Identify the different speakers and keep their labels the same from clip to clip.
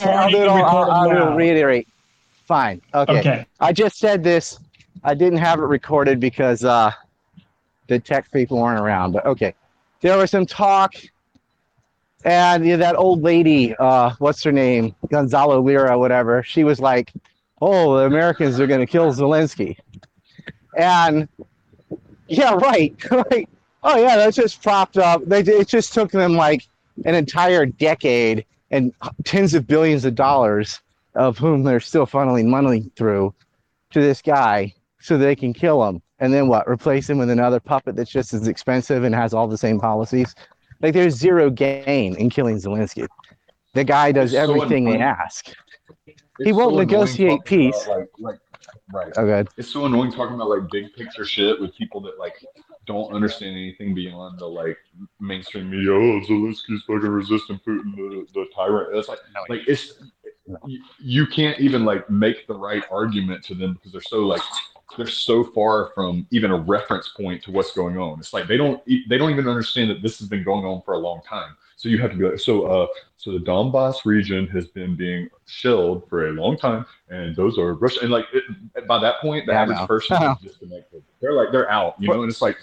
Speaker 1: I'll, do it all, I'll, I'll reiterate. Fine. Okay.
Speaker 2: Okay.
Speaker 1: I just said this. I didn't have it recorded because uh, the tech people weren't around. But okay, there was some talk, and you know, that old lady, uh, what's her name, Gonzalo Lira, whatever. She was like, "Oh, the Americans are going to kill Zelensky," and yeah, right, right. Oh yeah, that's just propped up. They it just took them like an entire decade and tens of billions of dollars, of whom they're still funneling money through, to this guy so they can kill him. And then what? Replace him with another puppet that's just as expensive and has all the same policies. Like there's zero gain in killing Zelensky. The guy does
Speaker 3: It's so
Speaker 1: everything they ask. He won't
Speaker 3: so
Speaker 1: negotiate
Speaker 3: talking about,
Speaker 1: peace.
Speaker 3: Like, like, right.
Speaker 1: Oh, good.
Speaker 3: It's so annoying talking about like big picture shit with people that like don't understand anything beyond the like mainstream media. Oh, Zelensky's fucking resisting Putin, the, the tyrant. It's like, like it's you, you can't even like make the right argument to them because they're so like they're so far from even a reference point to what's going on. It's like they don't they don't even understand that this has been going on for a long time. So you have to be like, so uh, so the Donbass region has been being shelled for a long time, and those are Russian. And like it, by that point, the
Speaker 1: Yeah,
Speaker 3: average
Speaker 1: know.
Speaker 3: person is disconnected. They're like they're out, you know, and it's like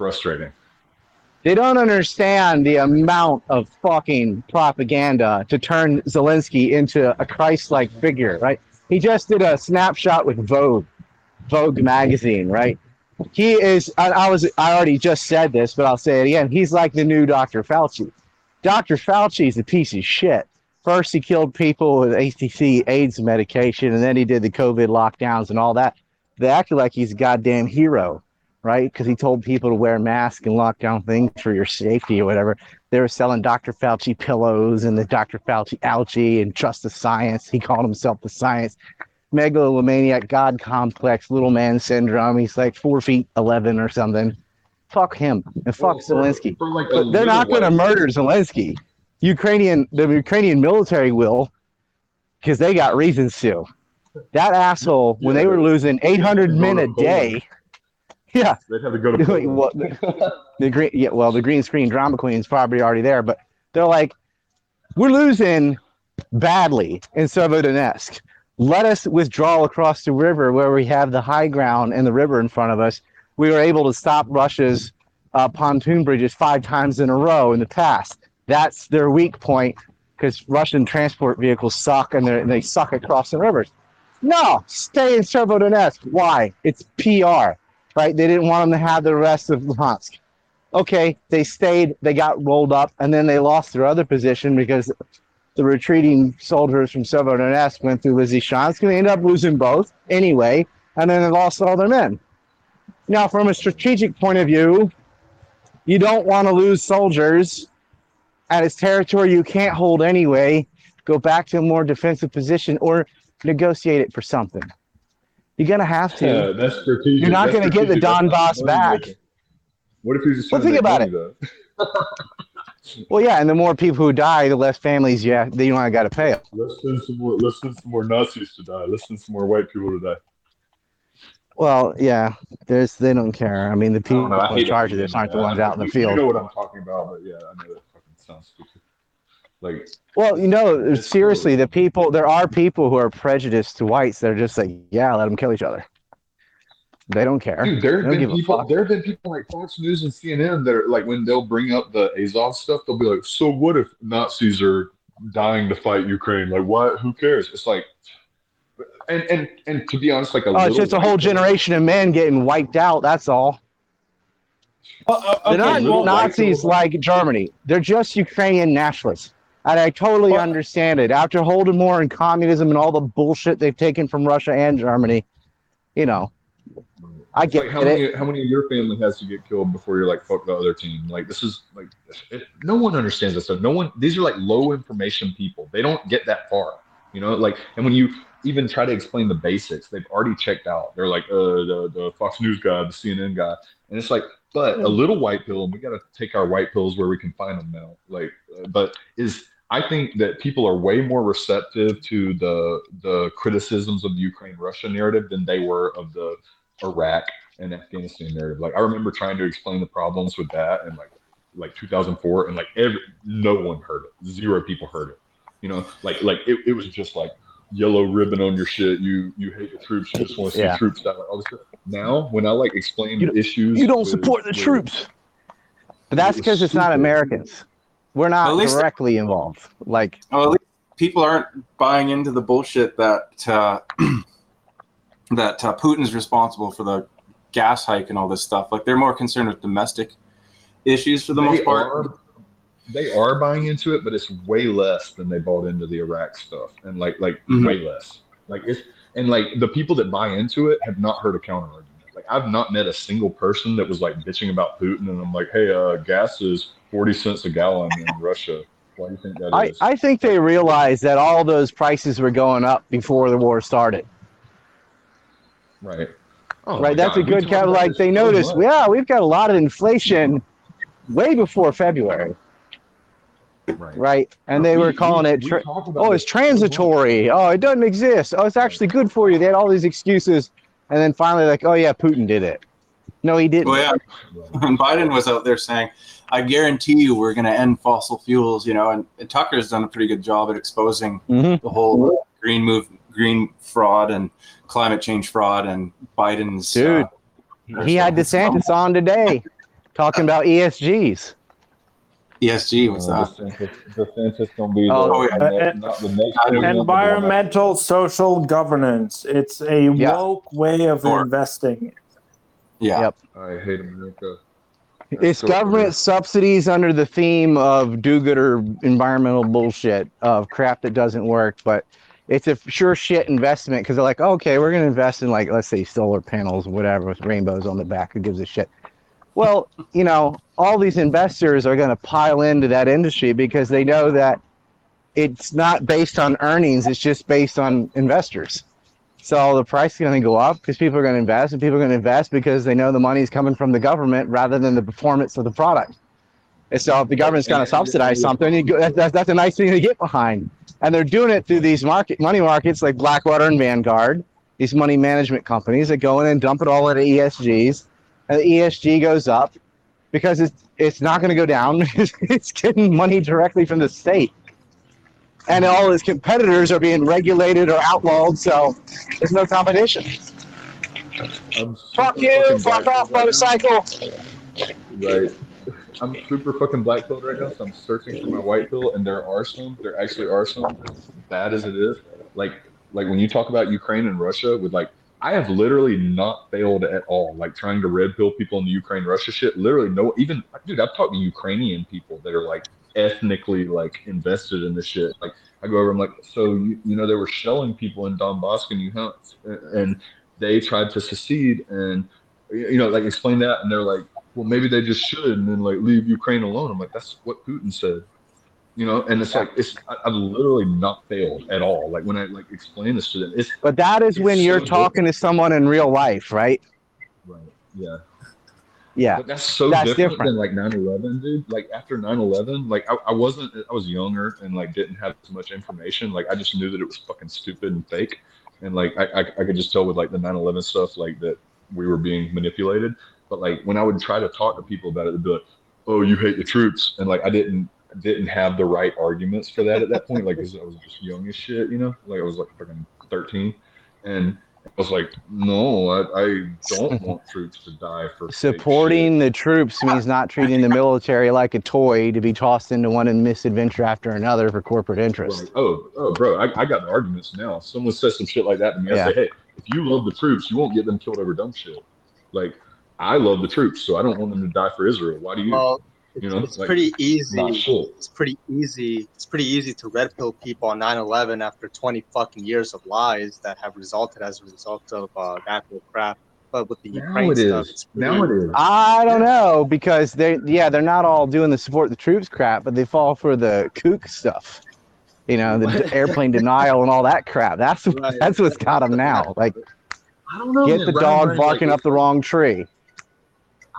Speaker 3: frustrating.
Speaker 1: They don't understand the amount of fucking propaganda to turn Zelensky into a Christ-like figure, right? He just did a snapshot with Vogue, Vogue magazine, right? He is. I, I was. I already just said this, but I'll say it again. He's like the new Dr. Fauci. Dr. Fauci is a piece of shit. First, he killed people with AZT AIDS medication, and then he did the COVID lockdowns and all that. They acted like he's a goddamn hero right? Because he told people to wear masks and lock down things for your safety or whatever. They were selling Dr. Fauci pillows and the Dr. Fauci algae and trust the science. He called himself the science. Megalomaniac, God complex, little man syndrome. He's like four feet 11 or something. Fuck him and fuck
Speaker 3: Well,
Speaker 1: Zelensky.
Speaker 3: for, like, a
Speaker 1: But they're not going to murder Zelensky. Ukrainian, the Ukrainian military will, because they got reasons to. That asshole, when they were losing 800 men a day, yeah,
Speaker 3: They'd have to go to
Speaker 1: what? The, the green, yeah, well, the green screen drama queen's probably already there, but they're like, we're losing badly in Severodonetsk. Let us withdraw across the river where we have the high ground and the river in front of us. We were able to stop Russia's uh, pontoon bridges five times in a row in the past. That's their weak point because Russian transport vehicles suck and, and they suck at crossing rivers. No, stay in Severodonetsk. Why? It's PR right? They didn't want them to have the rest of Luhansk. Okay, they stayed, they got rolled up, and then they lost their other position because the retreating soldiers from Severodonetsk went through Lysychansk, and they ended up losing both anyway, and then they lost all their men. Now, from a strategic point of view, you don't want to lose soldiers at its territory you can't hold anyway. Go back to a more defensive position or negotiate it for something. You're gonna have to.
Speaker 3: Yeah, that's strategic.
Speaker 1: You're not
Speaker 3: That's
Speaker 1: gonna get the
Speaker 3: not
Speaker 1: Donbass back.
Speaker 3: What if you're just
Speaker 1: Well, think about
Speaker 3: money, though?
Speaker 1: Well, yeah, and the more people who die, the less families yeah, have, you only got to pay them.
Speaker 3: Let's send some more. Let's send some more Nazis to die. Let's send some more white people to die.
Speaker 1: Well, yeah, there's they don't care. I mean, the people
Speaker 3: don't know. I
Speaker 1: in charge of this aren't the ones
Speaker 3: I-
Speaker 1: out in the
Speaker 3: you-
Speaker 1: field.
Speaker 3: You know what I'm talking about, but yeah, I know that fucking sounds stupid. Like,
Speaker 1: Well, you know,
Speaker 3: It's
Speaker 1: seriously, the people there are people who are prejudiced to whites. that are just like, yeah, let them kill each other. They don't care.
Speaker 3: dude, there
Speaker 1: They
Speaker 3: have
Speaker 1: don't
Speaker 3: been people. There have been people like Fox News and CNN that are like, when they'll bring up the Azov stuff, they'll be like, "So what if Nazis are dying to fight Ukraine? Like, what? Who cares?" It's like, and and and to be honest, like a
Speaker 1: Oh, it's just a whole
Speaker 3: girl-
Speaker 1: generation of men getting wiped out. That's all.
Speaker 2: Uh,
Speaker 1: They're not Nazis like Germany. They're just Ukrainian nationalists. And I totally
Speaker 2: Well-
Speaker 1: understand it. After Holodomor and communism and all the bullshit they've taken from Russia and Germany, you know, I get
Speaker 3: like how
Speaker 1: it.
Speaker 3: many how many of your family has to get killed before you're like fuck the other team? Like this is like it, no one understands this. So no one these are like low information people. They don't get that far. You know, like and when you even try to explain the basics, they've already checked out. They're like, uh, the the Fox News guy, the CNN guy, and it's like, but a little white pill, and we got to take our white pills where we can find them now. Like, uh, but is I think that people are way more receptive to the the criticisms of the Ukraine Russia narrative than they were of the Iraq and Afghanistan narrative. Like I remember trying to explain the problems with that and like like 2004 and like every no one heard it. Zero people heard it. You know, like like it, it was just like yellow ribbon on your shit. You you hate the troops. You just want to see
Speaker 1: Yeah.
Speaker 3: troops. All this. Now, when I like explain
Speaker 1: You-
Speaker 3: issues,
Speaker 1: You don't
Speaker 3: with-
Speaker 1: support the
Speaker 3: with-
Speaker 1: troops. But that's because it's not. Americans. We're not
Speaker 2: least-
Speaker 1: directly involved. Like,
Speaker 2: Well, at least people aren't buying into the bullshit that uh, that uh, Putin's responsible for the gas hike and all this stuff. Like they're more concerned with domestic issues for the
Speaker 3: They
Speaker 2: most part.
Speaker 3: are- they are buying into it, but it's way less than they bought into the Iraq stuff, and like like
Speaker 2: Mhm.
Speaker 3: way less. Like it's and like the people that buy into it have not heard a counter argument. Like I've not met a single person that was like bitching about Putin, and I'm like, hey, uh, gas is forty cents a gallon in Russia. Why do you think that
Speaker 1: I,
Speaker 3: is?
Speaker 1: I think they realized that all those prices were going up before the war started.
Speaker 3: right. Oh
Speaker 1: right? That's
Speaker 3: God,
Speaker 1: a good
Speaker 3: talked
Speaker 1: kind of like they noticed,
Speaker 3: much.
Speaker 1: yeah, we've got a lot of inflation way before February,
Speaker 3: Right.
Speaker 1: right? And they
Speaker 3: We-
Speaker 1: were calling
Speaker 3: we-
Speaker 1: it, tra-
Speaker 3: talked about
Speaker 1: oh, it's transitory. Oh, it doesn't exist. Oh, it's actually good for you. They had all these excuses. And then finally, like, oh, yeah, Putin did it. No, he didn't.
Speaker 2: Well, yeah, and Biden was out there saying, "I guarantee you, we're going to end fossil fuels." You know, and, and Tucker's done a pretty good job at exposing
Speaker 1: Mhm.
Speaker 2: the whole green move, green fraud, and climate change fraud, and Biden's.
Speaker 1: Dude.
Speaker 2: uh,
Speaker 1: He had DeSantis on today talking about ESGs.
Speaker 2: ESG. What's
Speaker 3: Uh,
Speaker 2: that?
Speaker 3: DeSantis, DeSantis gonna be
Speaker 1: Oh,
Speaker 3: the,
Speaker 4: yeah.
Speaker 3: not the next
Speaker 4: Environmental social governance. It's a
Speaker 1: Yeah.
Speaker 4: woke way of
Speaker 2: Sure.
Speaker 4: investing.
Speaker 2: Yeah.
Speaker 1: Yep.
Speaker 3: I hate America.
Speaker 1: It's
Speaker 3: So-
Speaker 1: government subsidies under the theme of do-gooder environmental bullshit of crap that doesn't work, but it's a sure shit investment because they're like, okay, we're gonna invest in like let's say solar panels, whatever, with rainbows on the back. Who gives a shit? Well, you know, all these investors are gonna pile into that industry because they know that it's not based on earnings; it's just based on investors. So the price is going to go up because people are going to invest, and people are going to invest because they know the money is coming from the government rather than the performance of the product. And so if the government's going to subsidize something, you go, that, that, that's a nice thing to get behind. And they're doing it through these market money markets like Blackwater and Vanguard, these money management companies that go in and dump it all into ESGs, and the ESG goes up because it's it's not going to go down. it's getting money directly from the state. And all his competitors are being regulated or outlawed, so there's no competition.
Speaker 3: I'm
Speaker 1: Fuck you, fuck off,
Speaker 3: right
Speaker 1: motorcycle.
Speaker 3: now. Right. I'm super fucking black pilled right now, so I'm searching for my white pill, and there are some. There actually are some. As bad as it is, like like when you talk about Ukraine and Russia, with like I have literally not failed at all. Like trying to red pill people in the Ukraine Russia shit. Literally no. Even dude, I've talked to Ukrainian people that are like ethnically like invested in this shit. Like I go over, I'm like, so you, you know they were shelling people in Donbass and you and they tried to secede and you know like explain that and they're like well maybe they just should and then like leave ukraine alone i'm like that's what putin said you know and it's like it's I, i've literally not failed at all like when i like explain this to them it's
Speaker 1: But that is when you're
Speaker 3: so
Speaker 1: talking to someone in real life, right?
Speaker 3: right yeah
Speaker 1: Yeah.
Speaker 3: But that's so
Speaker 1: That's
Speaker 3: different,
Speaker 1: different.
Speaker 3: than like 9-11, dude. Like after 9-11, like I, I wasn't I was younger and like didn't have as much information. Like I just knew that it was fucking stupid and fake. And like I, I, I could just tell with like the 9-11 stuff, like that we were being manipulated. But like when I would try to talk to people about it, they'd be like, Oh, you hate the troops. And like I didn't didn't have the right arguments for that at that point. Like 'cause I was just young as shit, you know? Like I was like fucking 13. And I was like, no, I, I don't want troops to die for.
Speaker 1: Supporting the troops means not treating the military like a toy to be tossed into one and misadventure after another for corporate interest.
Speaker 3: Right. Oh, oh, bro, I, I got the arguments now. If someone says some shit like that to me, I
Speaker 1: Yeah.
Speaker 3: say, hey, if you love the troops, you won't get them killed over dumb shit. Like, I love the troops, so I don't want them to die for Israel. Why do you?
Speaker 5: Well, it's,
Speaker 3: You know,
Speaker 5: it's
Speaker 3: like,
Speaker 5: pretty easy.
Speaker 3: Not shit.
Speaker 5: It's pretty easy. It's pretty easy to red pill people on 9/11 after 20 fucking years of lies that have resulted as a result of uh, that whole crap. But with the
Speaker 3: Now
Speaker 5: Ukraine
Speaker 3: it
Speaker 5: stuff,
Speaker 3: is.
Speaker 5: it's
Speaker 3: Now it is.
Speaker 1: I don't know because they, yeah, they're not all doing the support the troops crap, but they fall for the kook stuff. You know, the airplane denial and all that crap. That's
Speaker 5: Right.
Speaker 1: that's what's got them now. Like,
Speaker 3: I don't know.
Speaker 1: get
Speaker 3: man.
Speaker 1: the
Speaker 3: Brian
Speaker 1: dog
Speaker 3: Burns,
Speaker 1: barking
Speaker 3: like,
Speaker 1: up the wrong tree.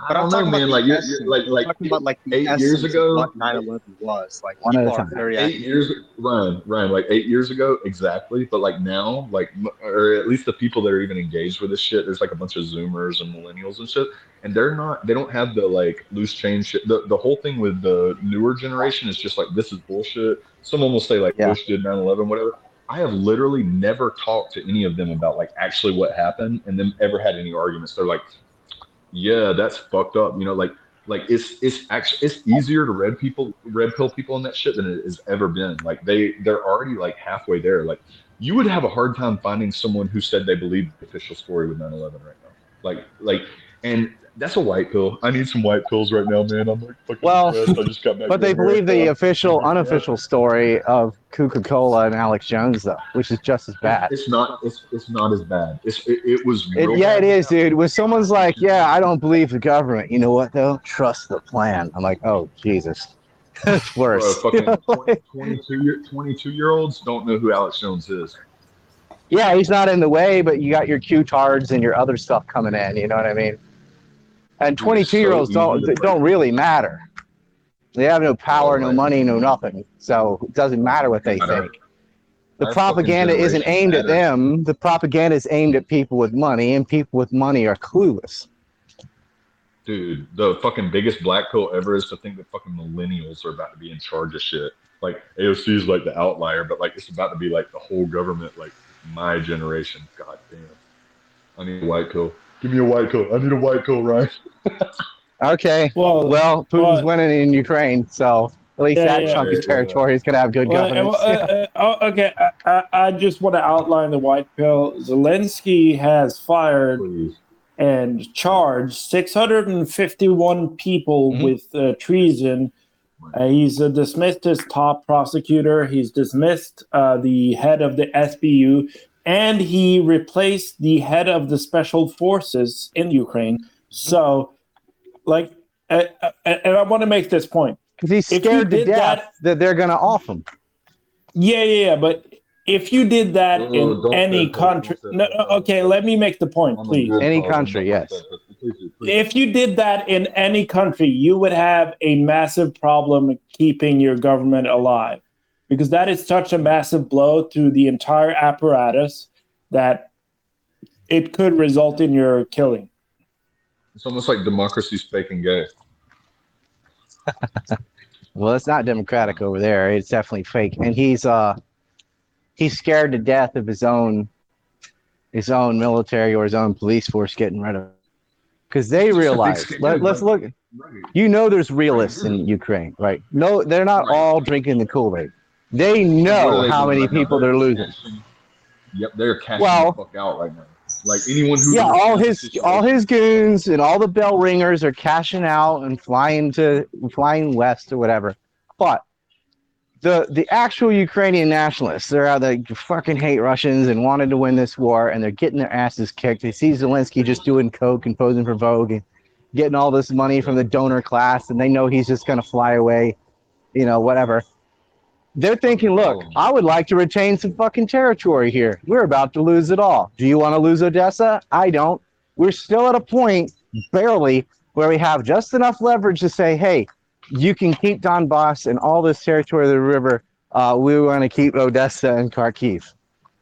Speaker 5: But
Speaker 3: I
Speaker 5: I'm
Speaker 3: don't know,
Speaker 5: talking about
Speaker 3: man. Like, you're, like, like
Speaker 5: talking about like
Speaker 3: eight years ago-
Speaker 5: what 9/11 was. Like
Speaker 1: One at a
Speaker 5: people
Speaker 1: time.
Speaker 3: eight years, Ryan, Ryan, like eight years ago, exactly. But like now, like, or at least the people that are even engaged with this shit, there's like a bunch of Zoomers and millennials and shit, and they're not, they don't have the like loose change shit. The the whole thing with the newer generation is just like this is bullshit. Someone will say like
Speaker 1: Yeah.
Speaker 3: Bush did 9/11, whatever. I have literally never talked to any of them about like actually what happened, and them ever had any arguments. They're like, yeah, that's fucked up. You know, like like it's it's actually it's easier to red people red pill people on that shit than it has ever been. Like they they're already like halfway there. Like you would have a hard time finding someone who said they believed the official story with 9-11 right now. Like like and that's a white pill. I need some white pills right now, man. I'm like fucking
Speaker 1: Well,
Speaker 3: depressed. I just got back
Speaker 1: But they believe the official, unofficial story of Coca-Cola and Alex Jones, though, which is just as bad.
Speaker 3: It's not. It's it's not as bad. It's it, it was.
Speaker 1: It, yeah, it is, dude. When someone's like, "Yeah, I don't believe the government," you know what though? Trust the plan. I'm like, "Oh Jesus, it's
Speaker 3: Bro,
Speaker 1: worse."
Speaker 3: fucking 20, 22 year 22 year olds don't know who Alex Jones is.
Speaker 1: yeah, he's not in the way, but you got your Q tards and your other stuff coming in. You know what I mean? And
Speaker 3: Dude,
Speaker 1: 22 year olds
Speaker 3: so
Speaker 1: don't
Speaker 3: easy to break.
Speaker 1: don't really matter. They have no power, no money, no nothing. So it doesn't matter what they think. The
Speaker 3: Our
Speaker 1: propaganda isn't aimed at them. The propaganda is aimed at people with money, and people with money are clueless.
Speaker 3: Dude, the fucking biggest black pill ever is to think that fucking millennials are about to be in charge of shit. Like AOC is like the outlier, but like it's about to be like the whole government, like my generation. God damn. I need a white pill. Give me a white pill. I need a white pill, Ryan.
Speaker 1: Okay.
Speaker 4: Well,
Speaker 1: Well, Putin's
Speaker 4: Well-
Speaker 1: winning in Ukraine, so at least
Speaker 4: Yeah,
Speaker 1: that
Speaker 4: yeah.
Speaker 1: chunk
Speaker 3: Yeah,
Speaker 1: of territory is going to have good
Speaker 4: well,
Speaker 1: governance.
Speaker 4: uh, uh, uh, oh, okay, I, I, I just want to outline the white pill. Zelensky has fired
Speaker 3: Please.
Speaker 4: and charged 651 people
Speaker 1: Mhm.
Speaker 4: with uh, treason. Uh, he's uh, dismissed his top prosecutor. He's dismissed uh, the head of the SBU, and he replaced the head of the special forces in Ukraine. So, like, uh, uh, and I want to make this point.
Speaker 1: Because he's scared to death
Speaker 4: that-
Speaker 1: that, they're going to off him.
Speaker 4: Yeah, yeah, yeah. But if you did that
Speaker 3: Oh,
Speaker 4: in any country, no, okay, let me make the point, please.
Speaker 1: Any country, yes.
Speaker 3: not like that. Please, please.
Speaker 4: If you did that in any country, you would have a massive problem keeping your government alive because that is such a massive blow to the entire apparatus that it could result in your killing.
Speaker 3: It's almost like democracy's fake and gay.
Speaker 1: Well, it's not democratic over there. It's definitely fake. And he's uh he's scared to death of his own his own military or his own police force getting rid of because they
Speaker 3: It's just a big
Speaker 1: realize let, let's look
Speaker 3: Right.
Speaker 1: you know there's realists in Ukraine, right? No, they're not
Speaker 3: Right.
Speaker 1: all drinking the Kool-Aid. They know how many people they're losing.
Speaker 3: Yep, they're cashing
Speaker 1: Well-
Speaker 3: the fuck out right now. Like anyone who
Speaker 1: Yeah, all his all his goons and all the bell ringers are cashing out and flying to flying west or whatever. But the the actual Ukrainian nationalists, they're out they fucking hate Russians and wanted to win this war, and they're getting their asses kicked. They see Zelensky just doing coke and posing for Vogue and getting all this money from the donor class, and they know he's just gonna fly away, you know, whatever. They're thinking, look, I would like to retain some fucking territory here. We're about to lose it all. Do you want to lose Odessa? I don't. We're still at a point, barely, where we have just enough leverage to say, hey, you can keep Donbass and all this territory of the river. Uh, we want to keep Odessa and Kharkiv.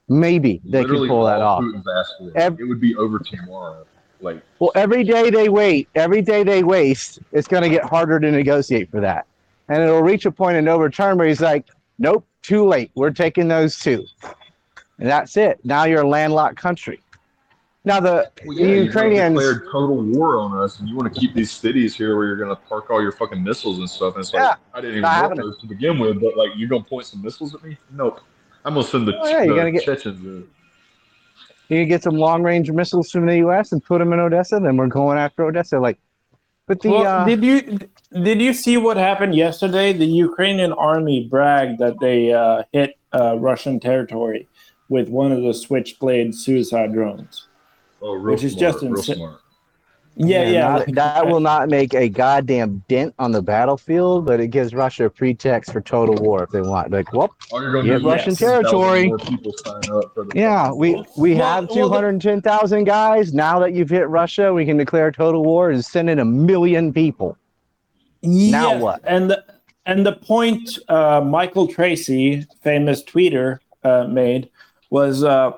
Speaker 1: Maybe they
Speaker 3: Literally
Speaker 1: can pull that off.
Speaker 3: Putin's asked for.
Speaker 1: Ev-
Speaker 3: it would be over tomorrow. Like
Speaker 1: Well, every day they wait, every day they waste, it's going to get harder to negotiate for that. And it'll reach a point of no return where he's like, nope, too late. We're taking those two. And that's it. Now you're a landlocked country. Now, the
Speaker 3: well, yeah, you
Speaker 1: Ukrainians,
Speaker 3: declared total war on us, and you want to keep these cities here where you're going to park all your fucking missiles and stuff. And it's like
Speaker 1: Yeah,
Speaker 3: I didn't even
Speaker 1: not
Speaker 3: want those to begin with, but like you're going to point some missiles at me? Nope. I'm going to send the,
Speaker 1: Oh, yeah, you're
Speaker 3: the
Speaker 1: gonna get-
Speaker 3: Chechens. in.
Speaker 1: you can get some long range missiles from the U.S. and put them in Odessa, then we're going after Odessa. Like, but the,
Speaker 4: well,
Speaker 1: uh,
Speaker 4: did you did you see what happened yesterday? The Ukrainian army bragged that they uh, hit uh, Russian territory with one of the Switchblade suicide drones.
Speaker 3: Oh, real
Speaker 4: Which is
Speaker 3: smart,
Speaker 4: just
Speaker 3: insane.
Speaker 4: insa-
Speaker 3: smart.
Speaker 4: Yeah, yeah.
Speaker 1: not- that will not make a goddamn dent on the battlefield, but it gives Russia a pretext for total war if they want. Like, whoop,
Speaker 3: All you're gonna
Speaker 1: Yeah,
Speaker 3: do is
Speaker 1: Russian
Speaker 3: get 10,000
Speaker 1: territory.
Speaker 3: More people sign up for the
Speaker 1: yeah, we we
Speaker 4: Well,
Speaker 1: have
Speaker 4: well,
Speaker 1: two
Speaker 4: the-
Speaker 1: hundred ten thousand guys. Now that you've hit Russia, we can declare total war and send in a million people. Now what?
Speaker 4: And the, and the point uh, Michael Tracey, famous tweeter, uh, made was uh,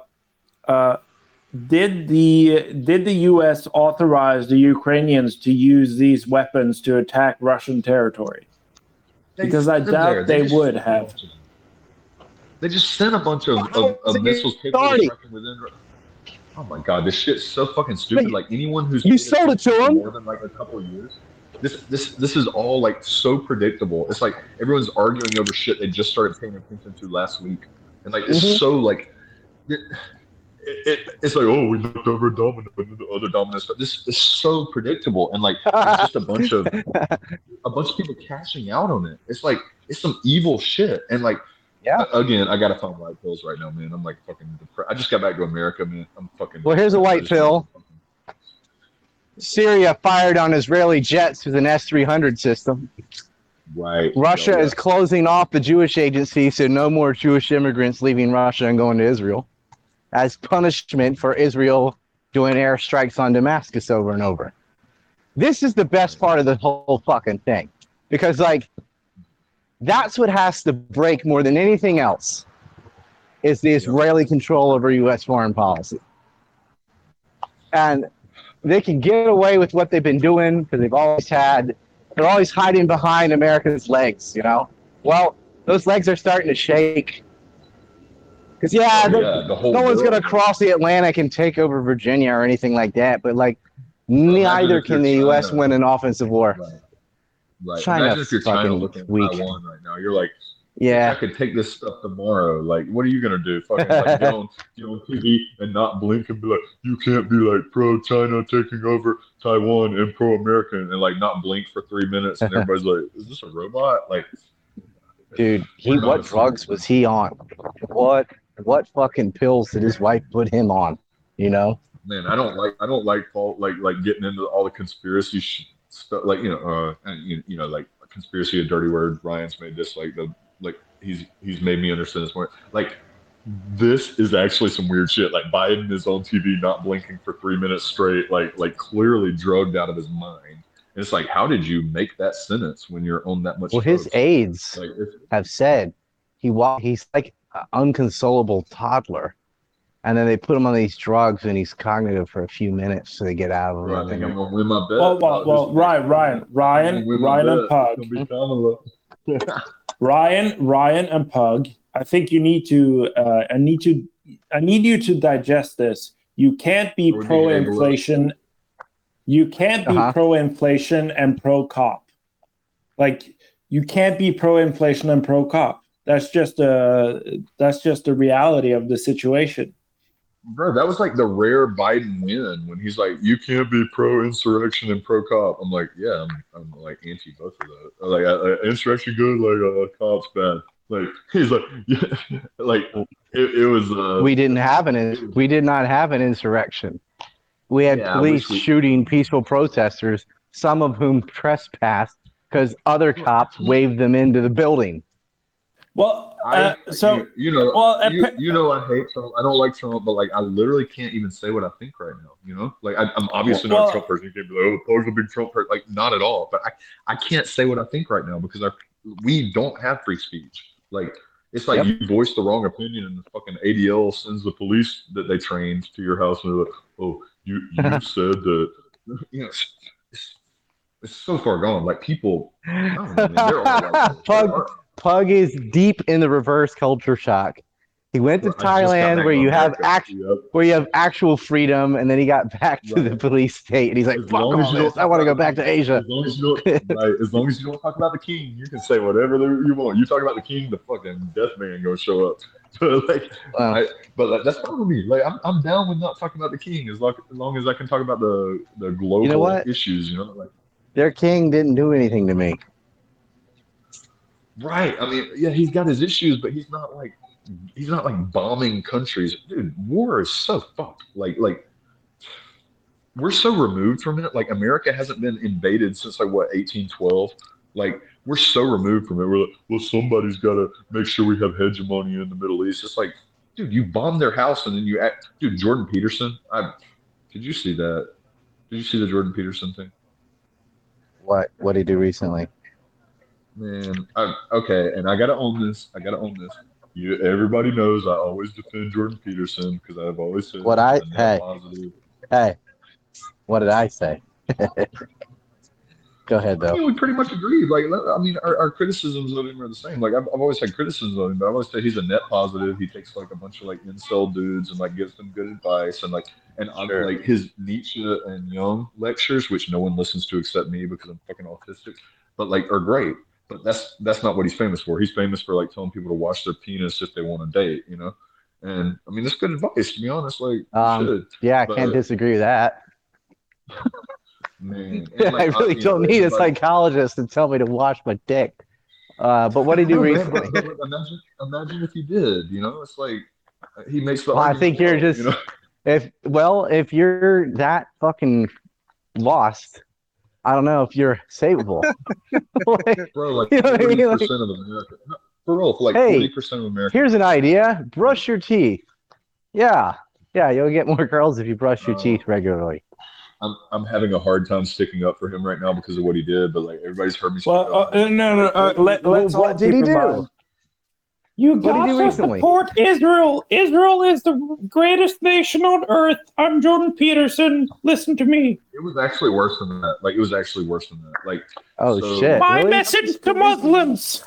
Speaker 4: uh, did the did the U.S. authorize the Ukrainians to use these weapons to attack Russian territory?
Speaker 3: They
Speaker 4: Because I doubt
Speaker 3: there.
Speaker 4: they
Speaker 3: just
Speaker 4: would have.
Speaker 3: bunch of them. They just sent a bunch of, of, of missiles capable of within. Oh my god, this shit's so fucking stupid. Like anyone who's
Speaker 1: you sold it to them.
Speaker 3: more than like a couple of years. This this this is all like so predictable. It's like everyone's arguing over shit they just started paying attention to last week, and like it's
Speaker 1: Mhm.
Speaker 3: so like. It, it, it's like oh we looked over dominant and the other dominant stuff. This is so predictable and like it's just a bunch of a bunch of people cashing out on it. It's like it's some evil shit. And like,
Speaker 1: Yeah.
Speaker 3: Again, I gotta find white pills right now, man. I'm like fucking. Depre- I just got back to America, man. I'm fucking.
Speaker 1: Well, here's a white pill. Syria fired on Israeli jets with an S three hundred system.
Speaker 3: Right.
Speaker 1: Russia
Speaker 3: Yeah,
Speaker 1: is closing off the Jewish agency, so no more Jewish immigrants leaving Russia and going to Israel as punishment for Israel doing airstrikes on Damascus over and over. This is the best part of the whole fucking thing because, like, that's what has to break more than anything else is the Israeli control over U.S. foreign policy. And they can get away with what they've been doing because they've always had they're always hiding behind America's legs, you know. Well, those legs are starting to shake. Cause yeah,
Speaker 3: Oh, yeah, the whole
Speaker 1: no one's gonna cross the Atlantic and take over Virginia or anything like that. But like, neither can the
Speaker 3: you're
Speaker 1: U.S. Win an offensive war.
Speaker 3: Right. Right.
Speaker 1: China
Speaker 3: Imagine if you're China
Speaker 1: fucking
Speaker 3: looking at
Speaker 1: weak.
Speaker 3: Taiwan right now. You're like, I could take this stuff tomorrow. Like, what are you gonna do? Fucking like get on, get on TV and not blink and be like, you can't be like pro China taking over Taiwan and pro American and like not blink for three minutes and everybody's like, is this a robot? Like,
Speaker 1: dude. He what drugs was he on? What what fucking pills did his wife put him on? You know?
Speaker 3: man, I don't like, I don't like fault, like, like getting into all the conspiracy sh- stuff. Like, you know, uh, you, you know, like conspiracy, a dirty word. Ryan's made this like the like he's he's made me understand this more. Like, this is actually some weird shit. Like Biden is on TV not blinking for three minutes straight, like like clearly drugged out of his mind. And it's like, how did you make that sentence when you're on that much?
Speaker 1: Well, his aides
Speaker 3: like
Speaker 1: have said he wa- he's like an unconsolable toddler. And then they put him on these drugs and he's cognitive for a few minutes so they get out of
Speaker 3: bro, I
Speaker 1: it.
Speaker 3: think I'm gonna win my bet.
Speaker 4: Well, well, well, Ryan, Ryan, Ryan, Ryan, and
Speaker 3: bet.
Speaker 4: Pug.
Speaker 3: It's gonna be Kamala.
Speaker 4: Ryan, Ryan, and Pug. I think you need to. Uh, I need to. I need you to digest this. You can't be pro
Speaker 3: can label it.
Speaker 4: inflation. You can't be
Speaker 1: Uh-huh.
Speaker 4: pro inflation and pro cop. Like you can't be pro inflation and pro cop. That's just a. That's just the reality of the situation.
Speaker 3: Bro, that was like the rare Biden win when he's like, "You can't be pro insurrection and pro cop." I'm like, "Yeah, I'm, I'm like anti both of those. I'm Like, uh, uh, insurrection good, like uh, cops bad." Like he's like, yeah, like it, it was. Uh,
Speaker 1: we didn't have an we did not have an insurrection. We had
Speaker 3: Yeah,
Speaker 1: police
Speaker 3: we-
Speaker 1: shooting peaceful protesters, some of whom trespassed because other cops waved them into the building.
Speaker 4: Well,
Speaker 3: I,
Speaker 4: uh, so
Speaker 3: you, you know,
Speaker 4: well,
Speaker 3: you, you know, I hate Trump. I don't like Trump, but like, I literally can't even say what I think right now. You know, like I, I'm obviously not a Trump person. You can't be like, "Oh, a big Trump person." Like, not at all. But I, I can't say what I think right now because our, we don't have free speech. Like, it's like
Speaker 1: Yep.
Speaker 3: you voice the wrong opinion, and the fucking ADL sends the police that they trained to your house, and they're like, "Oh, you you said that." You know, it's, it's, so far gone. Like people, I don't know, man, there are, like,
Speaker 1: Pug
Speaker 3: there are-
Speaker 1: Pug is deep in the reverse culture shock. He went to Thailand where you have act where you have actual freedom, and then he got back to the police state, and he's like,
Speaker 3: As
Speaker 1: "Fuck all this! I want to go back to Asia."
Speaker 3: As long as you don't, right, as long as you don't talk about the king, you can say whatever you want. You talk about the king, the fucking death man gonna show up. So like,
Speaker 1: Wow.
Speaker 3: I, but like, that's fine with me. Like, I'm, I'm down with not talking about the king as long as long as I can talk about the the global
Speaker 1: what?
Speaker 3: issues. You know, like
Speaker 1: Their king didn't do anything to me.
Speaker 3: Right. I mean, yeah, he's got his issues, but he's not like he's not like bombing countries. Dude, war is so fucked. Like like we're so removed from it. Like America hasn't been invaded since like what 1812. Like we're so removed from it. We're like, well, somebody's got to make sure we have hegemony in the Middle East. It's like, dude, you bombed their house and then you act, dude. Jordan Peterson. I did you see that? Did you see the Jordan Peterson thing?
Speaker 1: What what did he do recently?
Speaker 3: Man, I, okay, and I gotta own this. I gotta own this. You, everybody knows I always defend Jordan Peterson because I've always said
Speaker 1: What I-
Speaker 3: he's a net
Speaker 1: hey.
Speaker 3: positive.
Speaker 1: Hey, what did I say? Go ahead
Speaker 3: I
Speaker 1: though.
Speaker 3: mean, we pretty much agreed. Like, I mean, our, our criticisms of him are the same. Like, I've, I've always had criticisms of him, but I always say he's a net positive. He takes like a bunch of like incel dudes and like gives them good advice and like and I'm
Speaker 1: Sure.
Speaker 3: like his Nietzsche and Jung lectures, which no one listens to except me because I'm fucking autistic, but like are great. But that's that's not what he's famous for. He's famous for like telling people to wash their penis if they want to date, you know. And I mean, that's good advice to be honest. Like,
Speaker 1: Um. Yeah, I
Speaker 3: But-
Speaker 1: can't disagree with that.
Speaker 3: man. Like,
Speaker 1: I really
Speaker 3: you
Speaker 1: don't
Speaker 3: know,
Speaker 1: need a psychologist to tell me to wash my dick. Uh, but what did he do recently?
Speaker 3: imagine, imagine if he did. You know, it's like he makes the.
Speaker 1: Well, I think you're
Speaker 3: well,
Speaker 1: just-
Speaker 3: You know?
Speaker 1: If well, if you're that fucking lost, I don't know if you're savable. Like,
Speaker 3: bro, like
Speaker 1: You know what I
Speaker 3: forty
Speaker 1: mean? Like-
Speaker 3: percent of America. No, for real, like
Speaker 1: Hey,
Speaker 3: forty percent of America.
Speaker 1: here's an idea: brush your teeth. Yeah, yeah, you'll get more girls if you brush your
Speaker 3: Oh.
Speaker 1: teeth regularly.
Speaker 3: I'm I'm having a hard time sticking up for him right now because of what he did. But like everybody's heard me. speak
Speaker 4: Well, uh, no, no. Uh, let,
Speaker 1: Well,
Speaker 4: let's
Speaker 1: what
Speaker 4: all
Speaker 1: did he do?
Speaker 4: mind- You
Speaker 1: What did he
Speaker 4: got
Speaker 1: do
Speaker 4: to
Speaker 1: recently?
Speaker 4: support Israel. Israel is the greatest nation on earth. I'm Jordan Peterson. Listen to me.
Speaker 3: it was actually worse than that. Like it was actually worse than that. Like
Speaker 1: Oh
Speaker 3: So-
Speaker 1: shit!
Speaker 4: My
Speaker 1: really?
Speaker 4: message to Muslims.